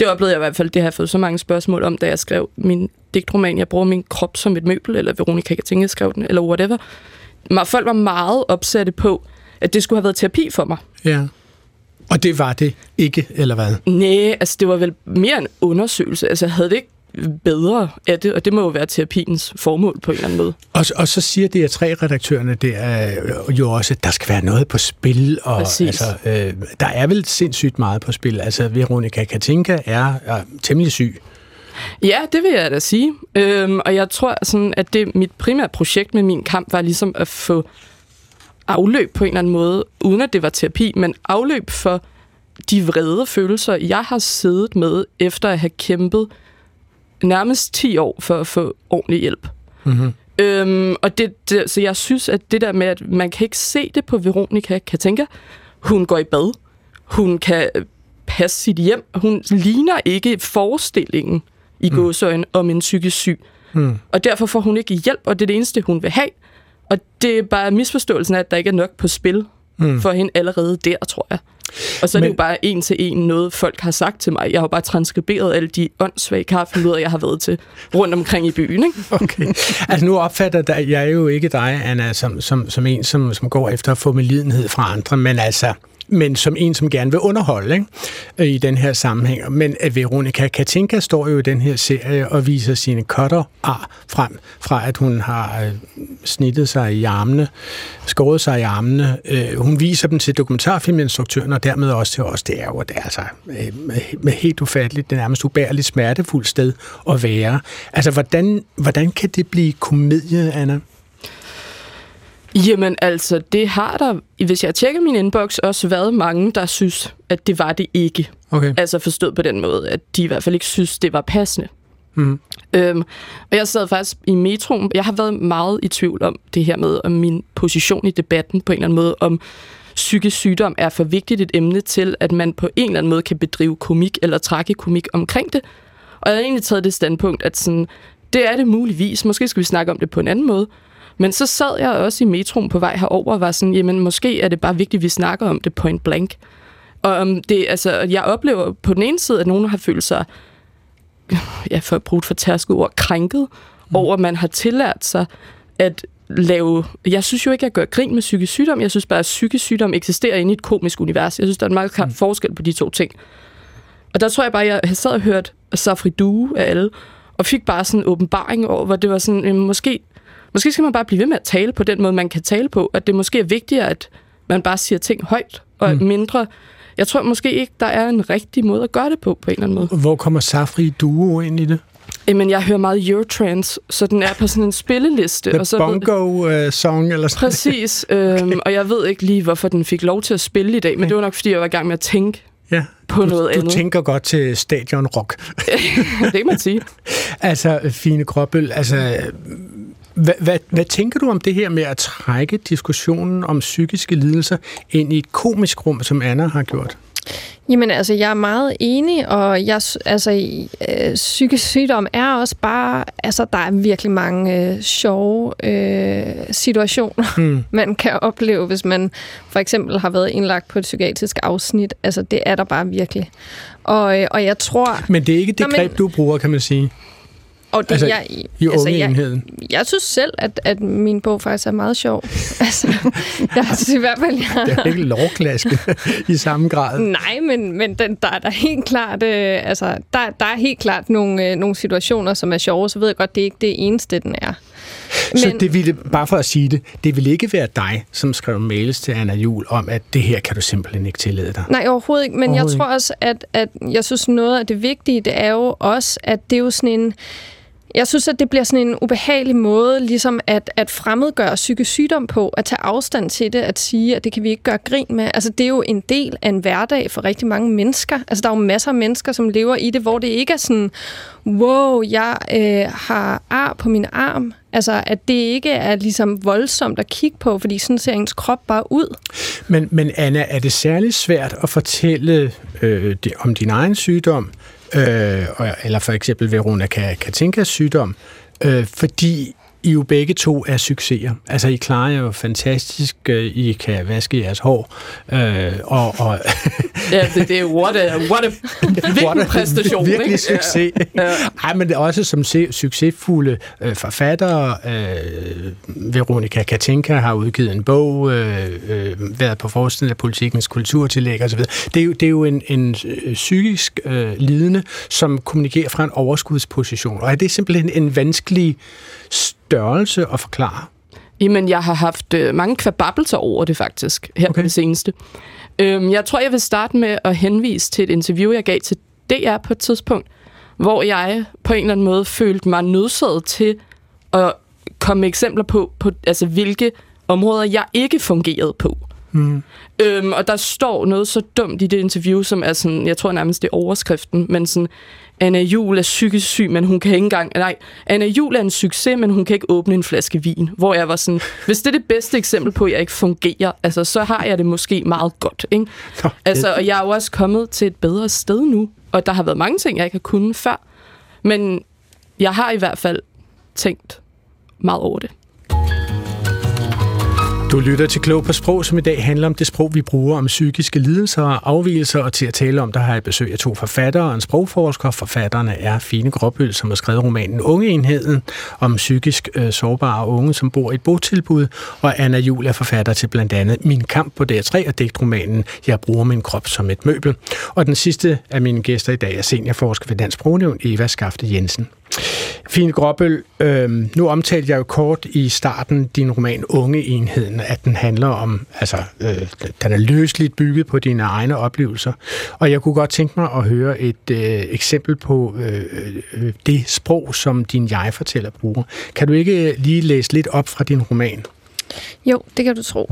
Det oplevede jeg i hvert fald, det har jeg fået så mange spørgsmål om, da jeg skrev min digtroman. Jeg bruger min krop som et møbel, eller Veronica Katinge skrev den, eller whatever. Folk var meget opsatte på, at det skulle have været terapi for mig. Ja. Og det var det ikke, eller hvad? Nej, altså det var vel mere en undersøgelse. Altså jeg havde det ikke bedre af det, og det må jo være terapiens formål på en eller anden måde. Og, og så siger de her tre redaktørerne det er jo også, at der skal være noget på spil. Og, Præcis. altså, øh, der er vel sindssygt meget på spil. Altså, Veronica Katinka er, er temmelig syg. Ja, det vil jeg da sige. Øhm, og jeg tror, sådan, at det mit primære projekt med min kamp var ligesom at få afløb på en eller anden måde, uden at det var terapi, men afløb for de vrede følelser, jeg har siddet med, efter at have kæmpet nærmest 10 år for at få ordentlig hjælp. Mm-hmm. Øhm, og det, det, så jeg synes, at det der med, at man kan ikke se det på Veronica Katinka. Hun går i bad. Hun kan passe sit hjem. Hun ligner ikke forestillingen i mm. gåsøjne om en psykisk syg. Mm. Og derfor får hun ikke hjælp, og det er det eneste, hun vil have. Og det er bare misforståelsen af, at der ikke er nok på spil mm. for hende allerede der, tror jeg. Og så er Men... det jo bare en til en noget, folk har sagt til mig. Jeg har jo bare transkriberet alle de åndssvage kaffemøder, jeg har været til rundt omkring i byen. Ikke? *laughs* Okay. Altså nu opfatter der, jeg jo ikke dig, Anna, som, som, som en, som, som går efter at få medlidenhed fra andre, men altså men som en, som gerne vil underholde ikke? Øh, i den her sammenhæng. Men at Veronica Katinka står jo i den her serie og viser sine cutter ar frem, fra at hun har øh, snittet sig i armene, skåret sig i armene. Øh, hun viser dem til dokumentarfilminstruktøren, og dermed også til os. Det er jo det er altså, med, helt ufatteligt, det nærmest ubærligt smertefuldt sted at være. Altså, hvordan, hvordan kan det blive komedie, Anna? Jamen altså, det har der, hvis jeg tjekker min inbox, også været mange, der synes, at det var det ikke. Okay. Altså forstået på den måde, at de i hvert fald ikke synes, det var passende. Mm. Øhm, og jeg sad faktisk i metroen. Jeg har været meget i tvivl om det her med, om min position i debatten på en eller anden måde, om psykisk sygdom er for vigtigt et emne til, at man på en eller anden måde kan bedrive komik eller tragikomik omkring det. Og jeg har egentlig taget det standpunkt, at sådan, det er det muligvis. Måske skal vi snakke om det på en anden måde. Men så sad jeg også i metroen på vej herover og var sådan, jamen måske er det bare vigtigt, at vi snakker om det point blank. Og um, det, altså, jeg oplever på den ene side, at nogen har følt sig, ja, for at bruge et fortærsket ord, krænket mm. over, at man har tillært sig at lave... Jeg synes jo ikke, at jeg gør grin med psykisk sygdom. Jeg synes bare, at psykisk sygdom eksisterer inde i et komisk univers. Jeg synes, der er en meget klar forskel på de to ting. Og der tror jeg bare, at jeg sad og hørt Safri Due af alle, og fik bare sådan en åbenbaring over, hvor det var sådan, måske, måske skal man bare blive ved med at tale på den måde, man kan tale på. At det måske er vigtigere, at man bare siger ting højt, og mm. mindre... Jeg tror måske ikke, der er en rigtig måde at gøre det på, på en eller anden måde. Hvor kommer Safri Duo ind i det? Men jeg hører meget Eurotrance, så den er på sådan en spilleliste. The og så Bongo-song eller sådan Præcis, *laughs* øhm, og jeg ved ikke lige, hvorfor den fik lov til at spille i dag, men det var nok, fordi jeg var i gang med at tænke Ja. på Du, noget du andet. tænker godt til stadion rock. *laughs* det kan man sige. *laughs* Altså, Fine Gråbøl, altså, hvad, hvad, hvad tænker du om det her med at trække diskussionen om psykiske lidelser ind i et komisk rum, som Anna har gjort? Jamen altså, jeg er meget enig, og jeg, altså, øh, psykisk sygdom er også bare, altså der er virkelig mange øh, sjove øh, situationer, Hmm. *laughs* man kan opleve, hvis man for eksempel har været indlagt på et psykiatrisk afsnit. Altså det er der bare virkelig. Og, øh, og jeg tror... Men det er ikke det Nå, men- greb, du bruger, kan man sige, Og det, Altså, jeg, i altså, jeg, jeg synes selv, at, at min bog faktisk er meget sjov. *laughs* altså, jeg synes i hvert fald, jeg... Det er ikke lovklaske i samme grad. Nej, men, men den, der er der helt klart, øh, altså, der, der er helt klart nogle, øh, nogle situationer, som er sjove, så ved jeg godt, det er ikke det eneste, den er. Så Men- det ville, bare for at sige det, det ville ikke være dig, som skrev mails til Anna Jul om, at det her kan du simpelthen ikke tillade dig. Nej, overhovedet ikke. Men Overhovedet jeg tror også, at, at jeg synes, noget af det vigtige, det er jo også, at det er jo sådan en... Jeg synes, at det bliver sådan en ubehagelig måde, ligesom at, at fremmedgøre psykisk sygdom på, at tage afstand til det, at sige, at det kan vi ikke gøre grin med. Altså, det er jo en del af en hverdag for rigtig mange mennesker. Altså, der er jo masser af mennesker, som lever i det, hvor det ikke er sådan, wow, jeg øh, har ar på min arm. Altså, at det ikke er ligesom voldsomt at kigge på, fordi sådan ser ens krop bare ud. Men, men Anna, er det særlig svært at fortælle øh, det, om din egen sygdom, øh, og- eller for eksempel Veronica Katinkas sygdom, øh, fordi i jo begge to er succeser. Altså, I klarer jo fantastisk. øh, I kan vaske jeres hår. Øh, og, og Ja, det, det er what a, what a, hvilken præstation, Virkelig ikke? succes. Ja. Ej, men det er også som se, succesfulde øh, forfattere. Øh, Veronica Katinka har udgivet en bog, øh, øh, været på forsiden af politikens kulturtillæg osv. Det er jo, det er jo en, en øh, psykisk øh, lidende, som kommunikerer fra en overskudsposition. Og er det simpelthen en vanskelig størrelse at forklare? Jamen, jeg har haft øh, mange kvababelser over det faktisk, her okay. På det seneste. Øhm, jeg tror, jeg vil starte med at henvise til et interview, jeg gav til DR på et tidspunkt, hvor jeg på en eller anden måde følte mig nødsaget til at komme med eksempler på, på altså, hvilke områder jeg ikke fungerede på. Mm. Øhm, og der står noget så dumt i det interview, som er sådan, jeg tror nærmest det er overskriften, men sådan, Anna Jul er psykisk syg, men hun kan ikke engang... Nej, Anna Jul er en succes, men hun kan ikke åbne en flaske vin. Hvor jeg var sådan, hvis det er det bedste eksempel på, at jeg ikke fungerer, altså, så har jeg det måske meget godt. Ikke? Nå, Altså, og jeg er jo også kommet til et bedre sted nu, og der har været mange ting, jeg ikke har kunnet før. Men jeg har i hvert fald tænkt meget over det. Du lytter til Klog på Sprog, som i dag handler om det sprog, vi bruger om psykiske lidelser og afvielser, og til at tale om, der har jeg besøg af to forfattere og en sprogforsker. Forfatterne er Fine Gråbøl, som har skrevet romanen Ungeenheden om psykisk øh, sårbare unge, som bor i et botilbud, og Anna Jul er forfatter til blandt andet Min kamp på DR3 og digtromanen Jeg bruger min krop som et møbel. Og den sidste af mine gæster i dag er seniorforsker ved Dansk Sprognævn, Eva Skafte Jensen. Fine Gråbøl, øh, nu omtalte jeg jo kort i starten din roman Ungeenheden, at den handler om, altså, øh, den er løsligt bygget på dine egne oplevelser. Og jeg kunne godt tænke mig at høre et øh, eksempel på øh, øh, det sprog, som din jeg-fortæller bruger. Kan du ikke øh, lige læse lidt op fra din roman? Jo, det kan du tro.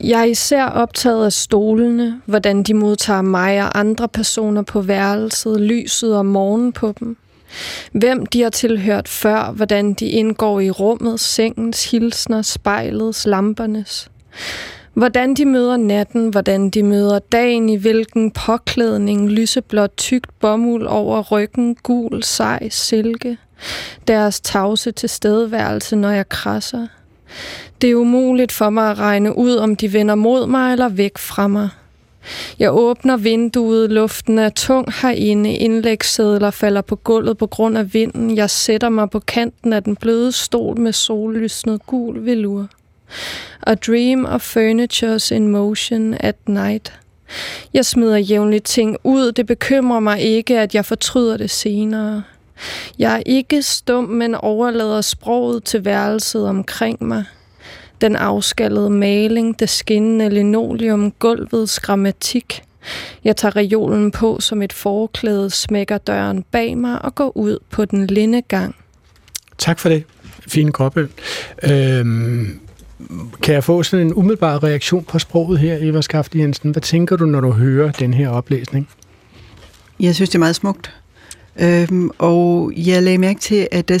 Jeg er især optaget af stolene, hvordan de modtager mig og andre personer på værelset, lyset og morgen på dem. Hvem de har tilhørt før, hvordan de indgår i rummet, sengens, hilsner, spejlets, lampernes. Hvordan de møder natten, hvordan de møder dagen, i hvilken påklædning, lyseblåt tykt bomuld over ryggen, gul, sej, silke. Deres tavse tilstedeværelse, når jeg krasser. Det er umuligt for mig at regne ud, om de vender mod mig eller væk fra mig. Jeg åbner vinduet, luften er tung herinde, indlægssedler falder på gulvet på grund af vinden. Jeg sætter mig på kanten af den bløde stol med sollysnet gul velur. A dream of furniture's in motion at night. Jeg smider jævnligt ting ud. Det bekymrer mig ikke, at jeg fortryder det senere. Jeg er ikke stum, men overlader sproget til værelset omkring mig. Den afskallede maling, det skinnende linoleum, gulvets grammatik. Jeg tager reolen på som et forklæde, smækker døren bag mig og går ud på den linde gang. Tak for det, Fine Gråbøl. Øhm, kan jeg få sådan en umiddelbar reaktion på sproget her, Eva Skafte Jensen? Hvad tænker du, når du hører den her oplæsning? Jeg synes, det er meget smukt. Øhm, og jeg lagde mærke til, at der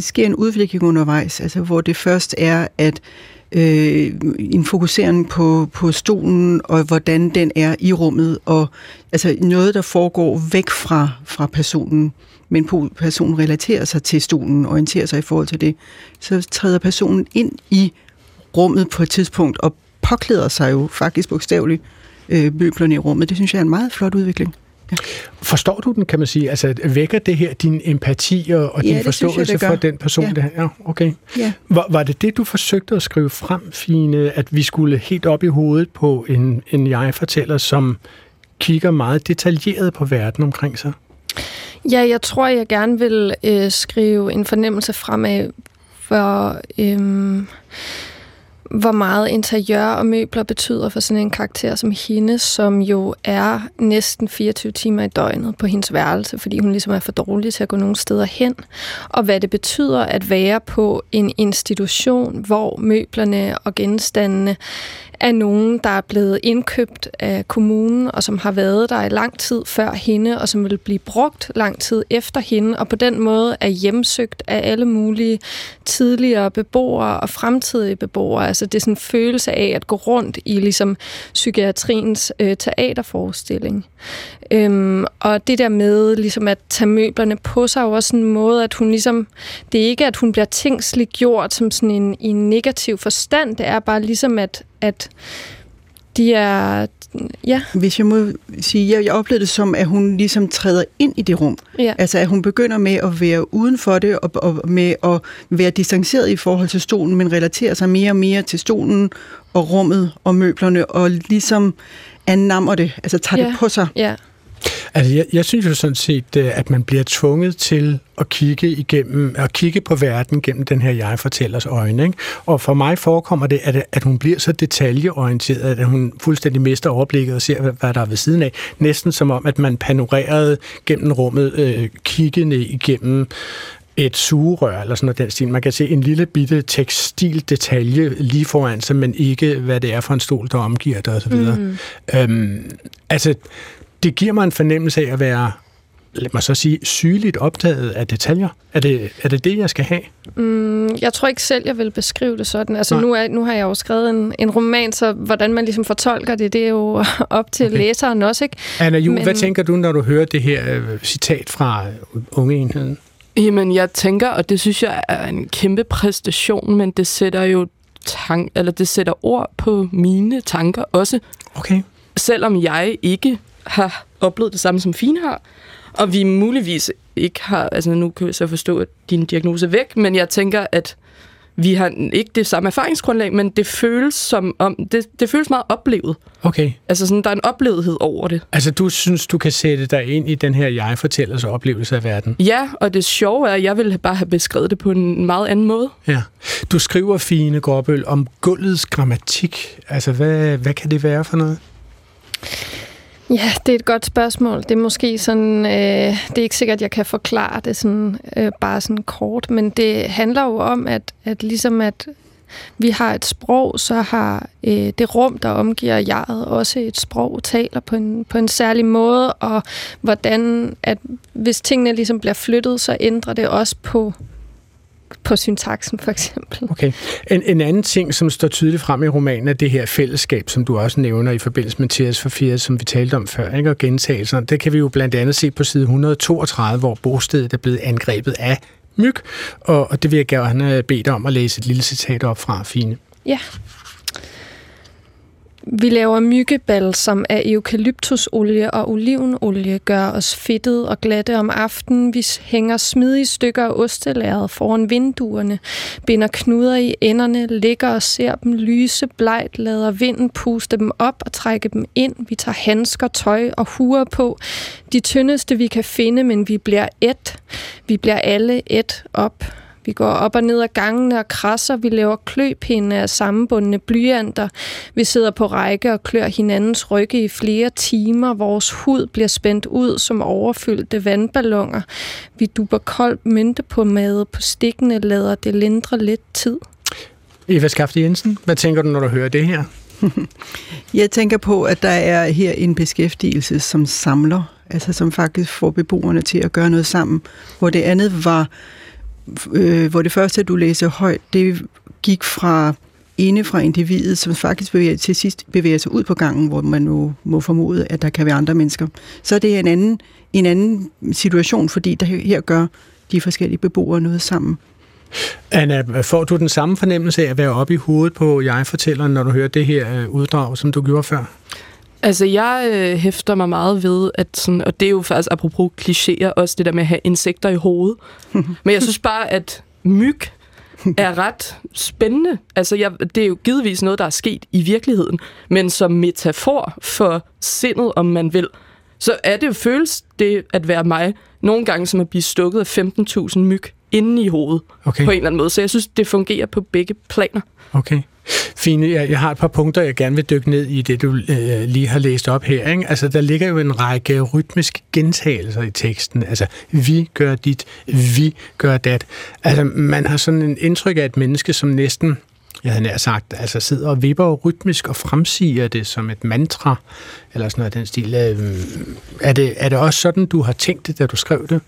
sker en udvikling undervejs, altså hvor det først er, at øh, en fokusering på, på stolen, og hvordan den er i rummet, og altså noget, der foregår væk fra, fra personen, men personen relaterer sig til stolen, orienterer sig i forhold til det, så træder personen ind i rummet på et tidspunkt, og påklæder sig jo faktisk bogstaveligt øh, møblerne i rummet. Det synes jeg er en meget flot udvikling. Forstår du den, kan man sige? Altså, vækker det her din empati og, og Ja, din jeg, forståelse gør. for den person, Ja. det her? Ja, okay. Ja. Var, var det det, du forsøgte at skrive frem, Fine, at vi skulle helt op i hovedet på en, en jeg-fortæller, som kigger meget detaljeret på verden omkring sig? Ja, jeg tror, jeg gerne vil øh, skrive en fornemmelse fremad, for øh, hvor meget interiør og møbler betyder for sådan en karakter som hende, som jo er næsten 24 timer i døgnet på hendes værelse, fordi hun ligesom er for dårlig til at gå nogen steder hen, og hvad det betyder at være på en institution, hvor møblerne og genstandene er nogen, der er blevet indkøbt af kommunen, og som har været der i lang tid før hende, og som vil blive brugt lang tid efter hende, og på den måde er hjemsøgt af alle mulige tidligere beboere og fremtidige beboere. Altså det er sådan en følelse af at gå rundt i ligesom psykiatriens øh, teaterforestilling. Øhm, og det der med ligesom at tage møblerne på sig, er jo også en måde, at hun ligesom, det er ikke, at hun bliver tingsliggjort som sådan en, i en negativ forstand, det er bare ligesom, at, at de er, ja. Hvis jeg må sige, jeg, jeg oplevede det som, at hun ligesom træder ind i det rum. Ja. Altså, at hun begynder med at være uden for det, og, og med at være distanceret i forhold til stolen, men relaterer sig mere og mere til stolen og rummet og møblerne, og ligesom annammer det, altså tager ja. det på sig. Ja. Altså, jeg, jeg synes jo sådan set, øh, at man bliver tvunget til at kigge igennem, at kigge på verden gennem den her jeg-fortællers øjne. Ikke? Og for mig forekommer det, at, at hun bliver så detaljeorienteret, at hun fuldstændig mister overblikket og ser, hvad der er ved siden af. Næsten som om, at man panorerede gennem rummet, øh, kiggende igennem et sugerør eller sådan noget den stil. Man kan se en lille bitte tekstildetalje lige foran sig, men ikke hvad det er for en stol, der omgiver det osv. Mm. Øhm, altså, det giver mig en fornemmelse af at være, lad mig så sige, sygeligt optaget af detaljer. Er det er det, det, jeg skal have? Mm, jeg tror ikke selv, jeg vil beskrive det sådan. Altså Nej. nu, er, nu har jeg jo skrevet en, en roman, så hvordan man ligesom fortolker det, det er jo *laughs* op til Okay. læseren også, ikke? Anna Jul, Men- hvad tænker du, når du hører det her øh, citat fra øh, unge enheden? Jamen, jeg tænker, og det synes jeg er en kæmpe præstation, men det sætter jo tank, eller det sætter ord på mine tanker også, Okay. selvom jeg ikke har oplevet det samme som Fine har, og vi muligvis ikke har, altså nu kan jeg så forstå, at din diagnose er væk, men jeg tænker, at vi har ikke det samme erfaringsgrundlag, men det føles som om, det, det føles meget oplevet. Okay. Altså sådan, der er en oplevethed over det. Altså, du synes, du kan sætte dig ind i den her jeg-fortællers oplevelse af verden? Ja, og det sjove er, at jeg ville bare have beskrevet det på en meget anden måde. Ja. Du skriver, Fine Gråbøl, om gulvets grammatik. Altså, hvad, hvad kan det være for noget? Ja, det er et godt spørgsmål. Det er måske sådan, øh, det er ikke sikkert, at jeg kan forklare det sådan, øh, bare sådan kort, men det handler jo om, at, at ligesom at vi har et sprog, så har øh, det rum, der omgiver jeget, også et sprog, taler på en, på en særlig måde, og hvordan, at hvis tingene ligesom bliver flyttet, så ændrer det også på, på syntaksen for eksempel. Okay. En, en anden ting, som står tydeligt frem i romanen, er det her fællesskab, som du også nævner i forbindelse med Thias for Fire, som vi talte om før, ikke? og gentagelser. Det kan vi jo blandt andet se på side 132, hvor bostedet er blevet angrebet af myg, og, og det vil jeg gerne bede dig om at læse et lille citat op fra, Fine. Ja. Vi laver myggebalsam af eukalyptusolie og olivenolie, gør os fedtet og glatte om aftenen. Vi hænger smidige stykker af ostelæret foran vinduerne, binder knuder i enderne, ligger og ser dem lyse blegt, lader vinden puste dem op og trække dem ind. Vi tager handsker, tøj og huer på. De tyndeste vi kan finde, men vi bliver et. Vi bliver alle et op. Vi går op og ned ad gangene og krasser. Vi laver kløpinde af sammenbundne blyanter. Vi sidder på række og klør hinandens rygge i flere timer. Vores hud bliver spændt ud som overfyldte vandballoner. Vi duber kold mynte på mad på stikkene, lader det lindre lidt tid. Eva Skafte Jensen, hvad tænker du, når du hører det her? *laughs* Jeg tænker på, at der er her en beskæftigelse, som samler, altså som faktisk får beboerne til at gøre noget sammen, hvor det andet var, øh, hvor det første, du læste højt, det gik fra inde fra individet, som faktisk bevæger, til sidst bevæger sig ud på gangen, hvor man nu må formode, at der kan være andre mennesker. Så er det en anden, en anden situation, fordi der her gør de forskellige beboere noget sammen. Anna, får du den samme fornemmelse af at være oppe i hovedet på jeg-fortælleren, når du hører det her øh, uddrag, som du gjorde før? Altså, jeg øh, hæfter mig meget ved, at sådan, og det er jo faktisk apropos klichéer, også det der med at have insekter i hovedet. *laughs* Men jeg synes bare, at myg er ret spændende. Altså, jeg, det er jo givetvis noget, der er sket i virkeligheden, men som metafor for sindet, om man vil, så er det jo føles det at være mig nogle gange som at blive stukket af 15.000 myg inde i hovedet Okay. på en eller anden måde. Så jeg synes, det fungerer på begge planer. Okay. Fine, jeg, jeg har et par punkter, jeg gerne vil dykke ned i det, du øh, lige har læst op her. Ikke? Altså, der ligger jo en række rytmiske gentagelser i teksten. Altså, vi gør dit, vi gør dat. Altså, man har sådan en indtryk af et menneske, som næsten, jeg havde nær sagt, altså sidder og vipper rytmisk og fremsiger det som et mantra, eller sådan noget af den stil. Øh, er, det, er det også sådan, du har tænkt det, da du skrev det?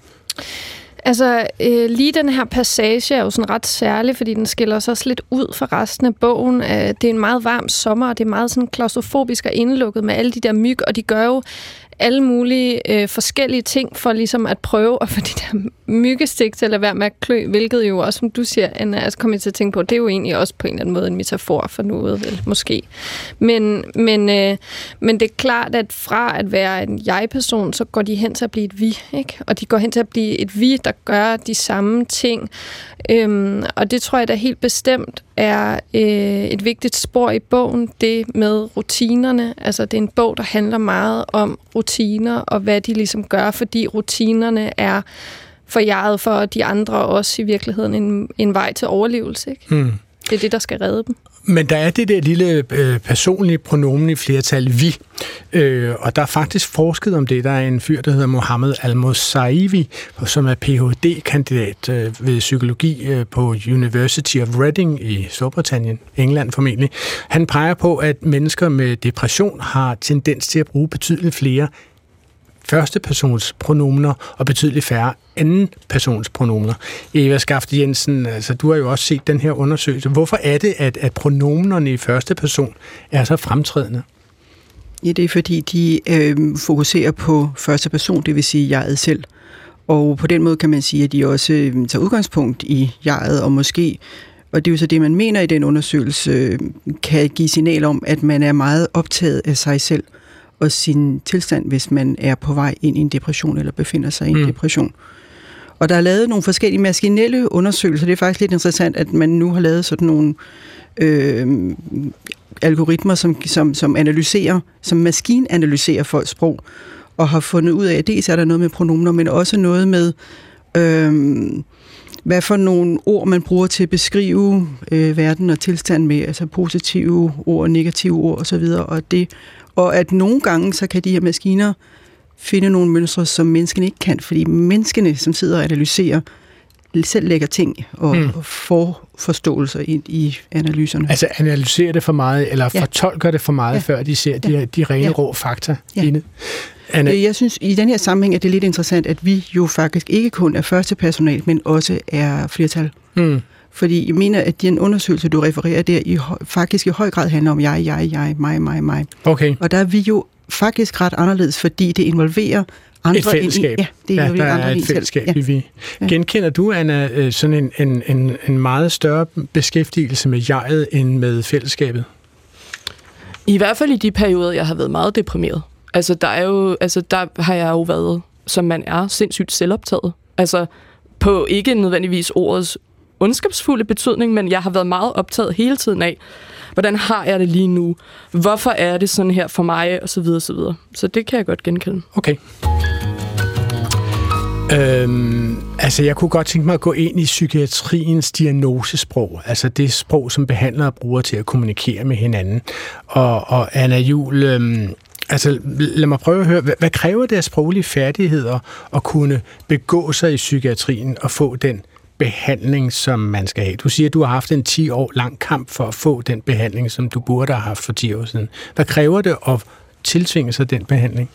Altså, øh, lige den her passage er jo sådan ret særlig, fordi den skiller sig også lidt ud fra resten af bogen. Øh, det er en meget varm sommer, og det er meget sådan klaustrofobisk og indelukket med alle de der myg, og de gør jo alle mulige øh, forskellige ting for ligesom at prøve at få de der myggestik til at være med at klø, hvilket jo også, som du siger, Anna, altså kommer jeg til at tænke på, det er jo egentlig også på en eller anden måde en metafor for noget, vel, måske. Men, men, øh, men det er klart, at fra at være en jeg-person, så går de hen til at blive et vi, ikke? Og de går hen til at blive et vi, der gør de samme ting. Øhm, og det tror jeg da helt bestemt er øh, et vigtigt spor i bogen, det med rutinerne. Altså det er en bog, der handler meget om rutiner og hvad de ligesom gør, fordi rutinerne er forjaget for de andre også i virkeligheden en, en vej til overlevelse. Ikke? Hmm. Det er det, der skal redde dem. Men der er det der lille øh, personlige pronomen i flertal, vi. Øh, og der er faktisk forsket om det. Der er en fyr, der hedder Mohammed Al-Mosaivi, som er Ph.D.-kandidat øh, ved psykologi øh, på University of Reading i Storbritannien, England formentlig. Han peger på, at mennesker med depression har tendens til at bruge betydeligt flere førstepersonspronomener og betydeligt færre anden persons. Eva Skafte Jensen, altså, du har jo også set den her undersøgelse. Hvorfor er det, at, at pronomenerne i første person er så fremtrædende? Ja, det er fordi, de øh, fokuserer på første person, det vil sige jeget selv. Og på den måde kan man sige, at de også øh, tager udgangspunkt i jeget, og måske, og det er jo så det, man mener i den undersøgelse, øh, kan give signal om, at man er meget optaget af sig selv og sin tilstand, hvis man er på vej ind i en depression eller befinder sig i en Mm. depression. Og der er lavet nogle forskellige maskinelle undersøgelser. Det er faktisk lidt interessant, at man nu har lavet sådan nogle øh, algoritmer, som, som, som analyserer, som maskinanalyserer folks sprog, og har fundet ud af, at dels er der noget med pronomener, men også noget med, øh, hvad for nogle ord man bruger til at beskrive øh, verden og tilstand med, altså positive ord, negative ord osv., og, det, og at nogle gange, så kan de her maskiner finde nogle mønstre, som menneskene ikke kan, fordi menneskene, som sidder og analyserer, selv lægger ting og, Mm. får forståelser ind i analyserne. Altså analyserer det for meget, eller Ja. fortolker det for meget, ja. Ja. før de ser de, de rene ja. Ja. rå fakta Ja. inde? Anna, Øh, Jeg synes, i den her sammenhæng er det lidt interessant, at vi jo faktisk ikke kun er første personal, men også er flertal. mm, Fordi jeg mener, at den undersøgelse, du refererer der, i, faktisk i høj grad handler om jeg, jeg, jeg, mig, mig, mig. okay. Og der er vi jo faktisk ret anderledes, fordi det involverer andre Et fællesskab. Ind i, ja, det ja, involverer der andre er end et selv. fællesskab Ja. vi. Ja. Genkender du, Anna, øh, sådan en, en, en, en meget større beskæftigelse med jeget end med fællesskabet? I hvert fald i de perioder, jeg har været meget deprimeret. Altså, der, er jo, altså, der har jeg jo været, som man er, sindssygt selvoptaget. Altså, på ikke nødvendigvis ordets ondskabsfulde betydning, men jeg har været meget optaget hele tiden af, hvordan har jeg det lige nu? Hvorfor er det sådan her for mig? Og så videre, så videre. Så det kan jeg godt genkende. Okay. Øhm, altså, jeg kunne godt tænke mig at gå ind i psykiatriens diagnosesprog, altså det sprog, som behandlere bruger til at kommunikere med hinanden. Og, og Anna Jul, øhm, altså lad mig prøve at høre, hvad, hvad kræver det af sproglige færdigheder at kunne begå sig i psykiatrien og få den behandling, som man skal have? Du siger, at du har haft en 10 år lang kamp for at få den behandling, som du burde have haft for 10 år siden. Hvad kræver det at tiltvinge sig den behandling?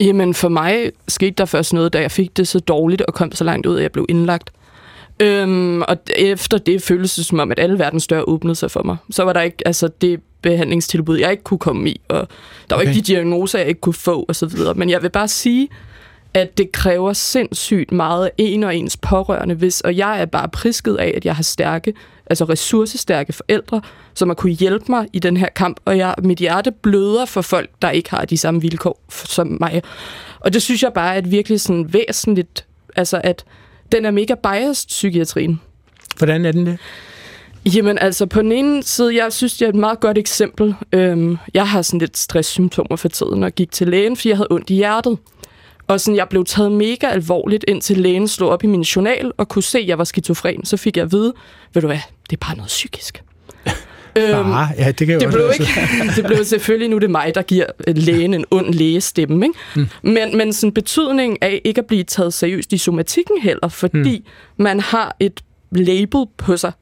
Jamen, for mig skete der først noget, da jeg fik det så dårligt og kom så langt ud, at jeg blev indlagt. Øhm, og efter det føltes det som om, at alle verdens døre åbnede sig for mig. Så var der ikke altså, det behandlingstilbud, jeg ikke kunne komme i, og der var Okay. ikke de diagnoser, jeg ikke kunne få, og så videre. Men jeg vil bare sige, at det kræver sindssygt meget af en og ens pårørende, hvis, og jeg er bare prisket af, at jeg har stærke, altså ressourcestærke forældre, som har kunne hjælpe mig i den her kamp, og jeg, mit hjerte bløder for folk, der ikke har de samme vilkår som mig. Og det synes jeg bare er et virkelig sådan væsentligt, altså at den er mega biased, psykiatrien. Hvordan er den det? Jamen altså, på den ene side, jeg synes, det er et meget godt eksempel. Øhm, jeg har sådan lidt stresssymptomer for tiden, og gik til lægen, fordi jeg havde ondt i hjertet. Og sådan, jeg blev taget mega alvorligt, indtil lægen slog op i min journal og kunne se, at jeg var skizofren. Så fik jeg at vide, ved du hvad, det er bare noget psykisk. *laughs* øhm, ah, ja, det, kan det, også blev ikke, *laughs* det blev selvfølgelig, nu det mig, der giver lægen en ond lægestemme. Ikke? Mm. Men, men sådan betydning af ikke at blive taget seriøst i somatikken heller, fordi mm. man har et label på sig,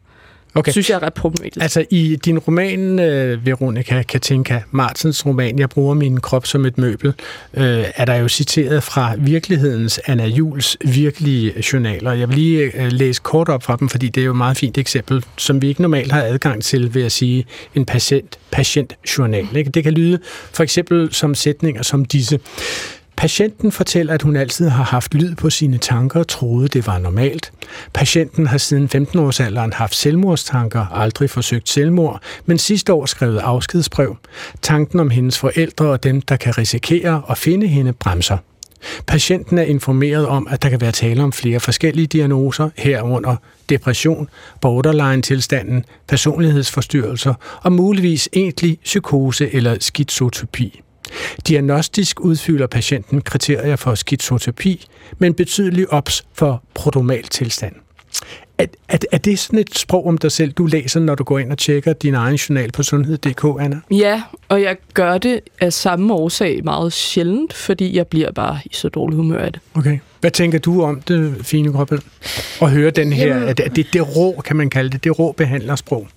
okay. synes jeg er ret problematisk. Altså i din roman, øh, Veronica Katinka, Martens roman, Jeg bruger min krop som et møbel, øh, er der jo citeret fra virkelighedens Anna Jules virkelige journaler. Jeg vil lige øh, læse kort op fra dem, fordi det er jo et meget fint eksempel, som vi ikke normalt har adgang til, ved at sige en patient, patientjournal. Ikke? Det kan lyde for eksempel som sætninger som disse. Patienten fortæller, at hun altid har haft lyd på sine tanker og troede, det var normalt. Patienten har siden 15-årsalderen haft selvmordstanker, aldrig forsøgt selvmord, men sidste år skrevet afskedsbrev. Tanken om hendes forældre og dem, der kan risikere at finde hende, bremser. Patienten er informeret om, at der kan være tale om flere forskellige diagnoser, herunder depression, borderline-tilstanden, personlighedsforstyrrelser og muligvis egentlig psykose eller skizotopi. Diagnostisk udfylder patienten kriterier for skizotopi, men betydelig ops for prodomal tilstand. Er, er, er det sådan et sprog om dig selv, du læser, når du går ind og tjekker din egen journal på sundhed.dk, Anna? Ja, og jeg gør det af samme årsag meget sjældent, fordi jeg bliver bare i så dårlig humør af det. Okay. Hvad tænker du om det, Fine Kroppel? At høre den her, Jamen, at det, det, det rå, kan man kalde det, det rå behandlersprog.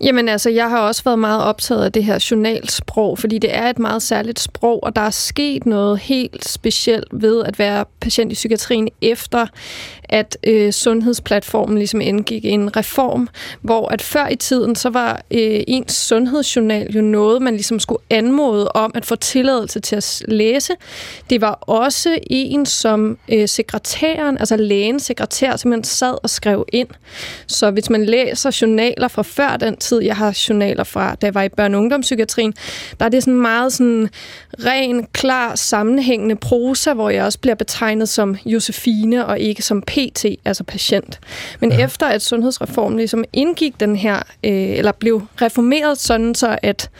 Jamen altså, jeg har også været meget optaget af det her journalsprog, fordi det er et meget særligt sprog, og der er sket noget helt specielt ved at være patient i psykiatrien efter, at øh, sundhedsplatformen ligesom indgik en reform, hvor at før i tiden, så var øh, ens sundhedsjournal jo noget, man ligesom skulle anmode om at få tilladelse til at læse. Det var også en, som øh, sekretæren, altså lægens sekretær, simpelthen sad og skrev ind. Så hvis man læser journaler fra før den tid, jeg har journaler fra, da jeg var i børne- og ungdomspsykiatrien, der er det sådan meget sådan ren, klar, sammenhængende prosa, hvor jeg også bliver betegnet som Josefine og ikke som PT, altså patient. Men ja. efter at sundhedsreformen ligesom indgik den her, øh, eller blev reformeret sådan så, at,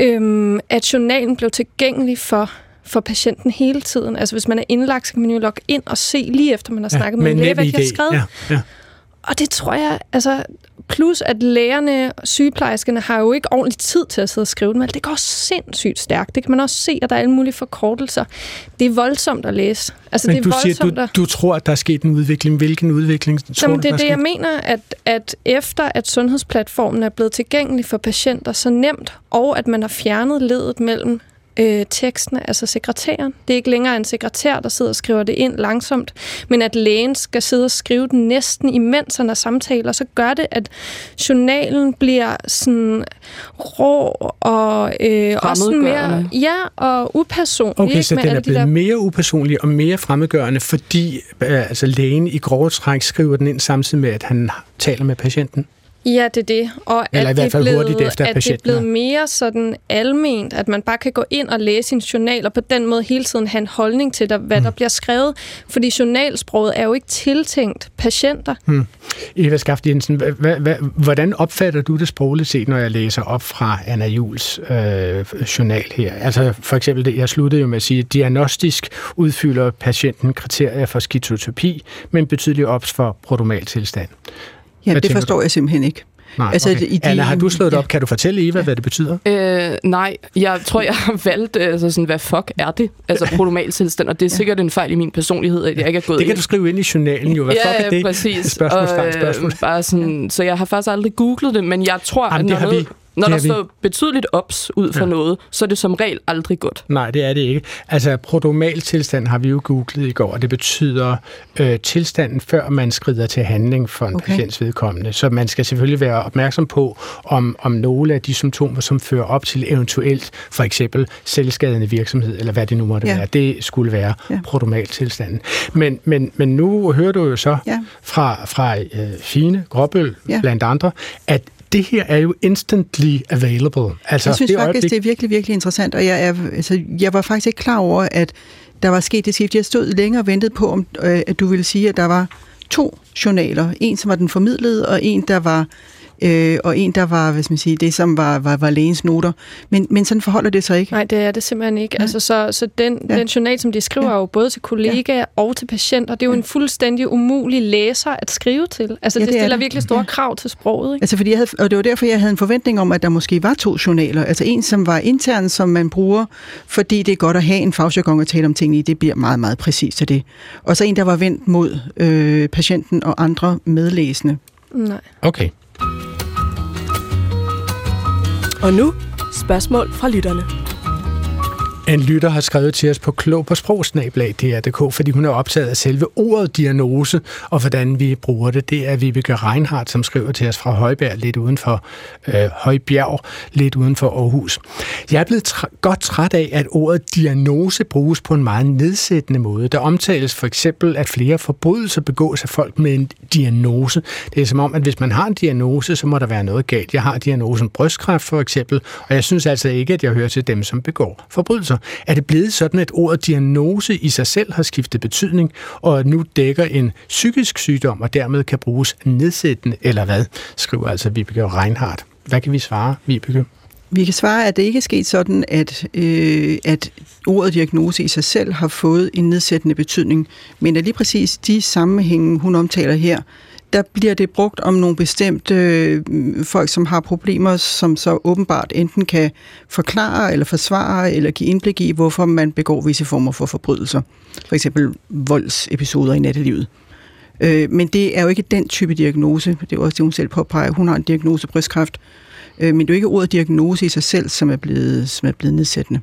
øh, at journalen blev tilgængelig for for patienten hele tiden. Altså hvis man er indlagt, så kan man jo logge ind og se lige efter, man har ja, snakket med en læge, hvad de har skrevet. Ja, ja. Og det tror jeg, altså plus at lægerne og sygeplejerskerne har jo ikke ordentlig tid til at sidde og skrive dem. Det går sindssygt stærkt. Det kan man også se, at der er alle mulige forkortelser. Det er voldsomt at læse. Altså, Men det er du siger, du, du tror, at der er sket en udvikling. Hvilken udvikling tror Jamen, du, det er det, sket? jeg mener, at, at efter at sundhedsplatformen er blevet tilgængelig for patienter så nemt, og at man har fjernet ledet mellem øh, tekstene, altså sekretæren. Det er ikke længere en sekretær, der sidder og skriver det ind langsomt, men at lægen skal sidde og skrive den næsten imens han er samtaler, så gør det, at journalen bliver sådan rå og øh, også mere ja, og upersonlig. Okay, så med den er de blevet der- mere upersonlig og mere fremmedgørende, fordi øh, altså, lægen i grove træk skriver den ind samtidig med, at han taler med patienten? Ja, det er det. Og Eller i at hvert det fald blevet, hurtigt efter, at det er blevet mere sådan alment, at man bare kan gå ind og læse sin journal, og på den måde hele tiden have en holdning til, der, hvad mm. der bliver skrevet. Fordi journalsproget er jo ikke tiltænkt patienter. Hmm. Eva Skaft Jensen, hvordan opfatter du det sprogligt set, når jeg læser op fra Anna Jules øh, journal her? Altså for eksempel, det, jeg sluttede jo med at sige, at diagnostisk udfylder patienten kriterier for skizotopi, men betydeligt ops for protomal tilstand. Ja, Hvad det forstår du? jeg simpelthen ikke. Nej, Altså, okay. i de- Anna, har du slået det ja. op? Kan du fortælle Eva, hvad det betyder? Øh, nej, jeg tror, jeg har valgt, øh, altså sådan, hvad fuck er det? Altså protomal tilstand, og det er sikkert en fejl i min personlighed, at jeg ikke er gået Det kan ind. du skrive ind i journalen jo. Hvad ja, fuck er det? præcis. Spørgsmålstegn, Og, spørgsmål. Øh, bare sådan, så jeg har faktisk aldrig googlet det, men jeg tror, Jamen, at det har noget, vi. Når der vi. står betydeligt ops ud for Ja. noget, så er det som regel aldrig godt. Nej, det er det ikke. Altså, prodomal tilstand har vi jo googlet i går, og det betyder øh, tilstanden, før man skrider til handling for en okay. Patients vedkommende. Så man skal selvfølgelig være opmærksom på, om, om nogle af de symptomer, som fører op til eventuelt, for eksempel selvskadende virksomhed, eller hvad det nu måtte Ja. være, det skulle være ja. Prodomal tilstanden. Men, men, men nu hører du jo så Ja. fra, fra øh, Fine Gråbøl. Ja. blandt andre, at det her er jo instantly available. Altså, Jeg synes det faktisk, øjeblik- det er virkelig, virkelig interessant, og jeg, er, altså, jeg var faktisk ikke klar over, at der var sket det skift. Jeg stod længe og ventede på, om, øh, at du ville sige, at der var to journaler. En, som var den formidlede, og en, der var øh, og en, der var, skal man sige, det som var, var, var lægens noter. Men, men sådan forholder det sig ikke. Nej, det er det simpelthen ikke. Altså, så, så den, Ja. ja. den journal, som de skriver, Ja. ja. jo både til kollegaer ja. og til patienter, det er jo Ja. en fuldstændig umulig læser at skrive til. Altså, Ja, ja, det, det er stiller det. virkelig store Ja. ja. krav til sproget. Ikke? Altså, fordi jeg havde, og det var derfor, jeg havde en forventning om, at der måske var to journaler. Altså en, som var intern, som man bruger, fordi det er godt at have en fagjargon at tale om tingene i. Det bliver meget, meget præcist til det. Og så en, der var vendt mod øh, patienten og andre medlæsende. Nej. Okay. Og nu spørgsmål fra lytterne. En lytter har skrevet til os på klog på sprogsnablag.dr.dk, fordi hun er optaget af selve ordet diagnose, og hvordan vi bruger det. Det er Vibeke Reinhardt, som skriver til os fra Højbjerg, lidt uden for øh, Højbjerg, lidt uden for Aarhus. Jeg er blevet tr- godt træt af, at ordet diagnose bruges på en meget nedsættende måde. Der omtales for eksempel, at flere forbrydelser begås af folk med en diagnose. Det er som om, at hvis man har en diagnose, så må der være noget galt. Jeg har diagnosen brystkræft for eksempel, og jeg synes altså ikke, at jeg hører til dem, som begår forbrydelser. Altså, er det blevet sådan, at ordet diagnose i sig selv har skiftet betydning, og at nu dækker en psykisk sygdom, og dermed kan bruges nedsættende, eller hvad, skriver altså Vibeke Reinhardt. Hvad kan vi svare, Vibeke? Vi kan svare, at det ikke er sket sådan, at, øh, at ordet diagnose i sig selv har fået en nedsættende betydning, men at lige præcis de sammenhænge, hun omtaler her, der bliver det brugt om nogle bestemte øh, folk, som har problemer, som så åbenbart enten kan forklare eller forsvare eller give indblik i, hvorfor man begår visse former for forbrydelser. For eksempel voldsepisoder i nattelivet. Øh, men det er jo ikke den type diagnose. Det er jo også det, hun selv påpeger. Hun har en diagnose brystkræft. Øh, men det er jo ikke ordet diagnose i sig selv, som er blevet, som er blevet nedsættende.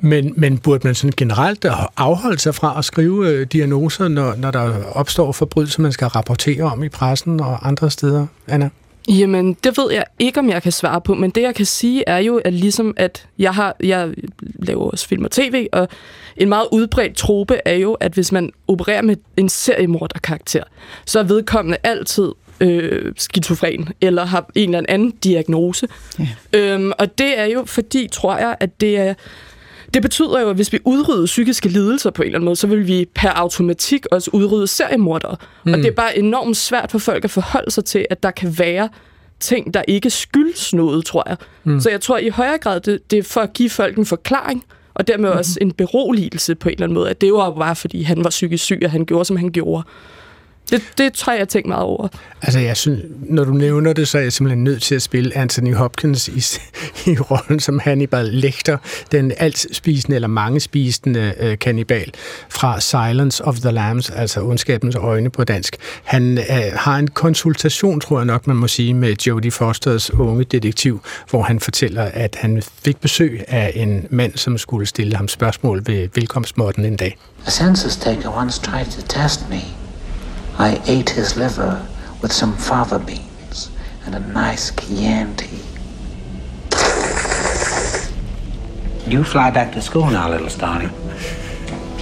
Men, men burde man sådan generelt afholde sig fra at skrive øh, diagnoser, når, når der opstår forbrydelser, man skal rapportere om i pressen og andre steder, Anna? Jamen, det ved jeg ikke, om jeg kan svare på, men det, jeg kan sige, er jo, at ligesom at jeg har, jeg laver også film og tv, og en meget udbredt trope er jo, at hvis man opererer med en seriemorderkarakter, så er vedkommende altid øh, skizofren, eller har en eller anden diagnose. Ja. Øhm, og det er jo fordi, tror jeg, at det er det betyder jo, at hvis vi udrydder psykiske lidelser på en eller anden måde, så vil vi per automatik også udrydde seriemordere. Mm. Og det er bare enormt svært for folk at forholde sig til, at der kan være ting, der ikke skyldes noget, tror jeg. Mm. Så jeg tror i højere grad, det, det er for at give folk en forklaring, og dermed mm. også en beroligelse på en eller anden måde, at det var bare fordi, han var psykisk syg, og han gjorde, som han gjorde. Det, det tror jeg, jeg tænkt meget over. Altså, jeg synes, når du nævner det, så er jeg simpelthen nødt til at spille Anthony Hopkins i, *laughs* i rollen som Hannibal Lecter, den alt spisende eller mange spisende øh, kannibal fra Silence of the Lambs, altså ondskabens øjne på dansk. Han øh, har en konsultation, tror jeg nok, man må sige, med Jodie Fosters unge detektiv, hvor han fortæller, at han fik besøg af en mand, som skulle stille ham spørgsmål ved velkomstmåtten en dag. A census taker once tried to test me. I ate his liver with some fava beans and a nice Chianti. You fly back to school now, little Stani.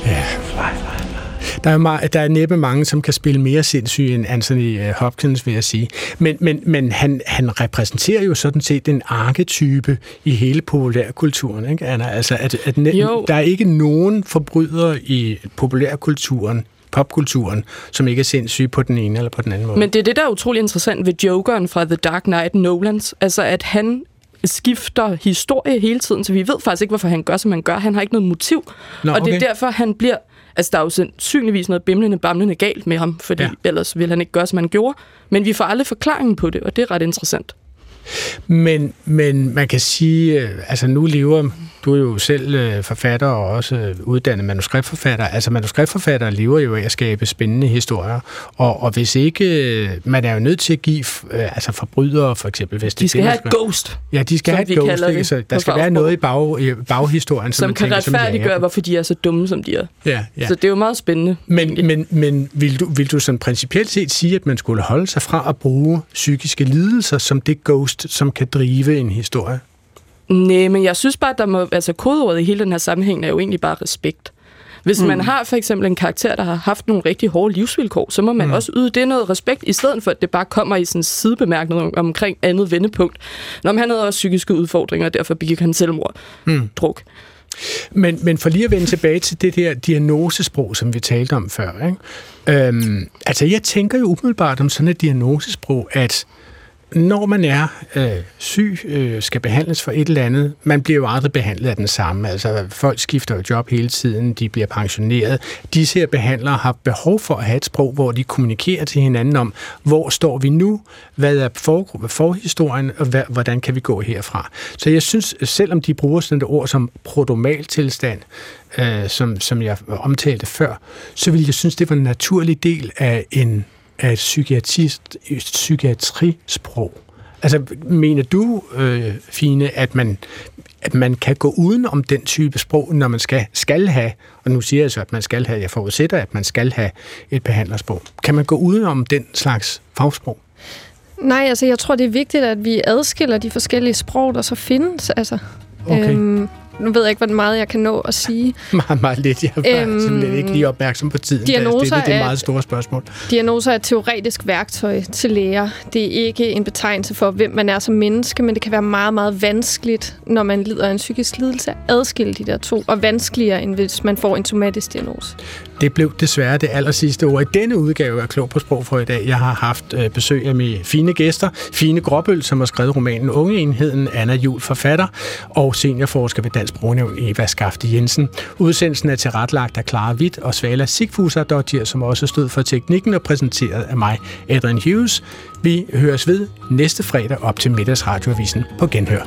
Ja. Fly, fly, fly. Der er, meget, der er næppe mange, som kan spille mere sindssyg end Anthony øh, Hopkins, vil jeg sige. Men, men, men han, han repræsenterer jo sådan set en arketype i hele populærkulturen, ikke, Anna? Altså, at, at ne- Jo. der er ikke nogen forbrydere i populærkulturen, popkulturen, som ikke er sindssyge på den ene eller på den anden måde. Men det er det, der er utrolig interessant ved Jokeren fra The Dark Knight Nolans. Altså, at han skifter historie hele tiden, så vi ved faktisk ikke, hvorfor han gør, som han gør. Han har ikke noget motiv. Nå, og det er okay. derfor, han bliver... Altså, der er jo sandsynligvis noget bimlende, bamlende galt med ham, fordi ja. ellers ville han ikke gøre, som han gjorde. Men vi får aldrig forklaringen på det, og det er ret interessant. Men, men man kan sige, øh, altså nu lever, du er jo selv øh, forfatter og også øh, uddannet manuskriptforfatter. Altså manuskriptforfatter lever jo af at skabe spændende historier. Og, og hvis ikke, man er jo nødt til at give altså forbrydere for eksempel. Hvis De det skal have et ghost, Ja, de skal som have et ghost, ikke? Så der skal være noget i, bag, i baghistorien, som, man kan tænker, som retfærdiggøre, jager. hvorfor de er så dumme, som de er. Ja, ja. Så det er jo meget spændende. Men, men, men vil, du, vil du sådan principielt set sige, at man skulle holde sig fra at bruge psykiske lidelser som det ghost, som kan drive en historie? Nej, men jeg synes bare, at der må, altså, kodeordet i hele den her sammenhæng er jo egentlig bare respekt. Hvis mm. man har for eksempel en karakter, der har haft nogle rigtig hårde livsvilkår, så må man mm. også yde det noget respekt, i stedet for at det bare kommer i sådan en sidebemærkning om, omkring andet vendepunkt. Når han havde også psykiske udfordringer, og derfor begik han selvmord. Mm. Druk. Men, men for lige at vende tilbage til det der diagnosesprog, som vi talte om før. Ikke? Øhm, altså, jeg tænker jo umiddelbart om sådan et diagnosesprog, at når man er øh, syg, øh, skal behandles for et eller andet, man bliver jo aldrig behandlet af den samme. Altså, folk skifter jo job hele tiden, de bliver pensioneret. Disse her behandlere har behov for at have et sprog, hvor de kommunikerer til hinanden om, hvor står vi nu, hvad er for, forhistorien, og hvad, hvordan kan vi gå herfra. Så jeg synes, selvom de bruger sådan et ord som prodomaltilstand, øh, som, som jeg omtalte før, så vil jeg synes, det var en naturlig del af en af et, psykiatrist, et psykiatrisprog. Altså, mener du, øh, Fine, at man, at man kan gå uden om den type sprog, når man skal, skal have, og nu siger jeg så, at man skal have, jeg forudsætter, at man skal have et behandlersprog. Kan man gå uden om den slags fagsprog? Nej, altså jeg tror, det er vigtigt, at vi adskiller de forskellige sprog, der så findes. Altså, Okay. øhm, nu ved jeg ikke, hvor meget jeg kan nå at sige. *laughs* Meget, meget lidt. Jeg er øhm, simpelthen ikke lige opmærksom på tiden. diagnoser det, er et meget store spørgsmål. Diagnoser er et teoretisk værktøj til læger. Det er ikke en betegnelse for, hvem man er som menneske, men det kan være meget, meget vanskeligt, når man lider af en psykisk lidelse, at adskille de der to, og vanskeligere, end hvis man får en somatisk diagnose. Det blev desværre det aller sidste ord i denne udgave af Klog på Sprog for i dag. Jeg har haft øh, besøg af mine fine gæster. Fine Gråbøl, som har skrevet romanen Ungeenheden, Anna Jul forfatter, og seniorforsker ved Dansk Brugnævn Eva Skafte Jensen. Udsendelsen er tilretlagt af Clara Witt og Svala Sigfuser som også stod for teknikken og præsenteret af mig, Adrian Hughes. Vi høres ved næste fredag op til middagsradioavisen på Genhør.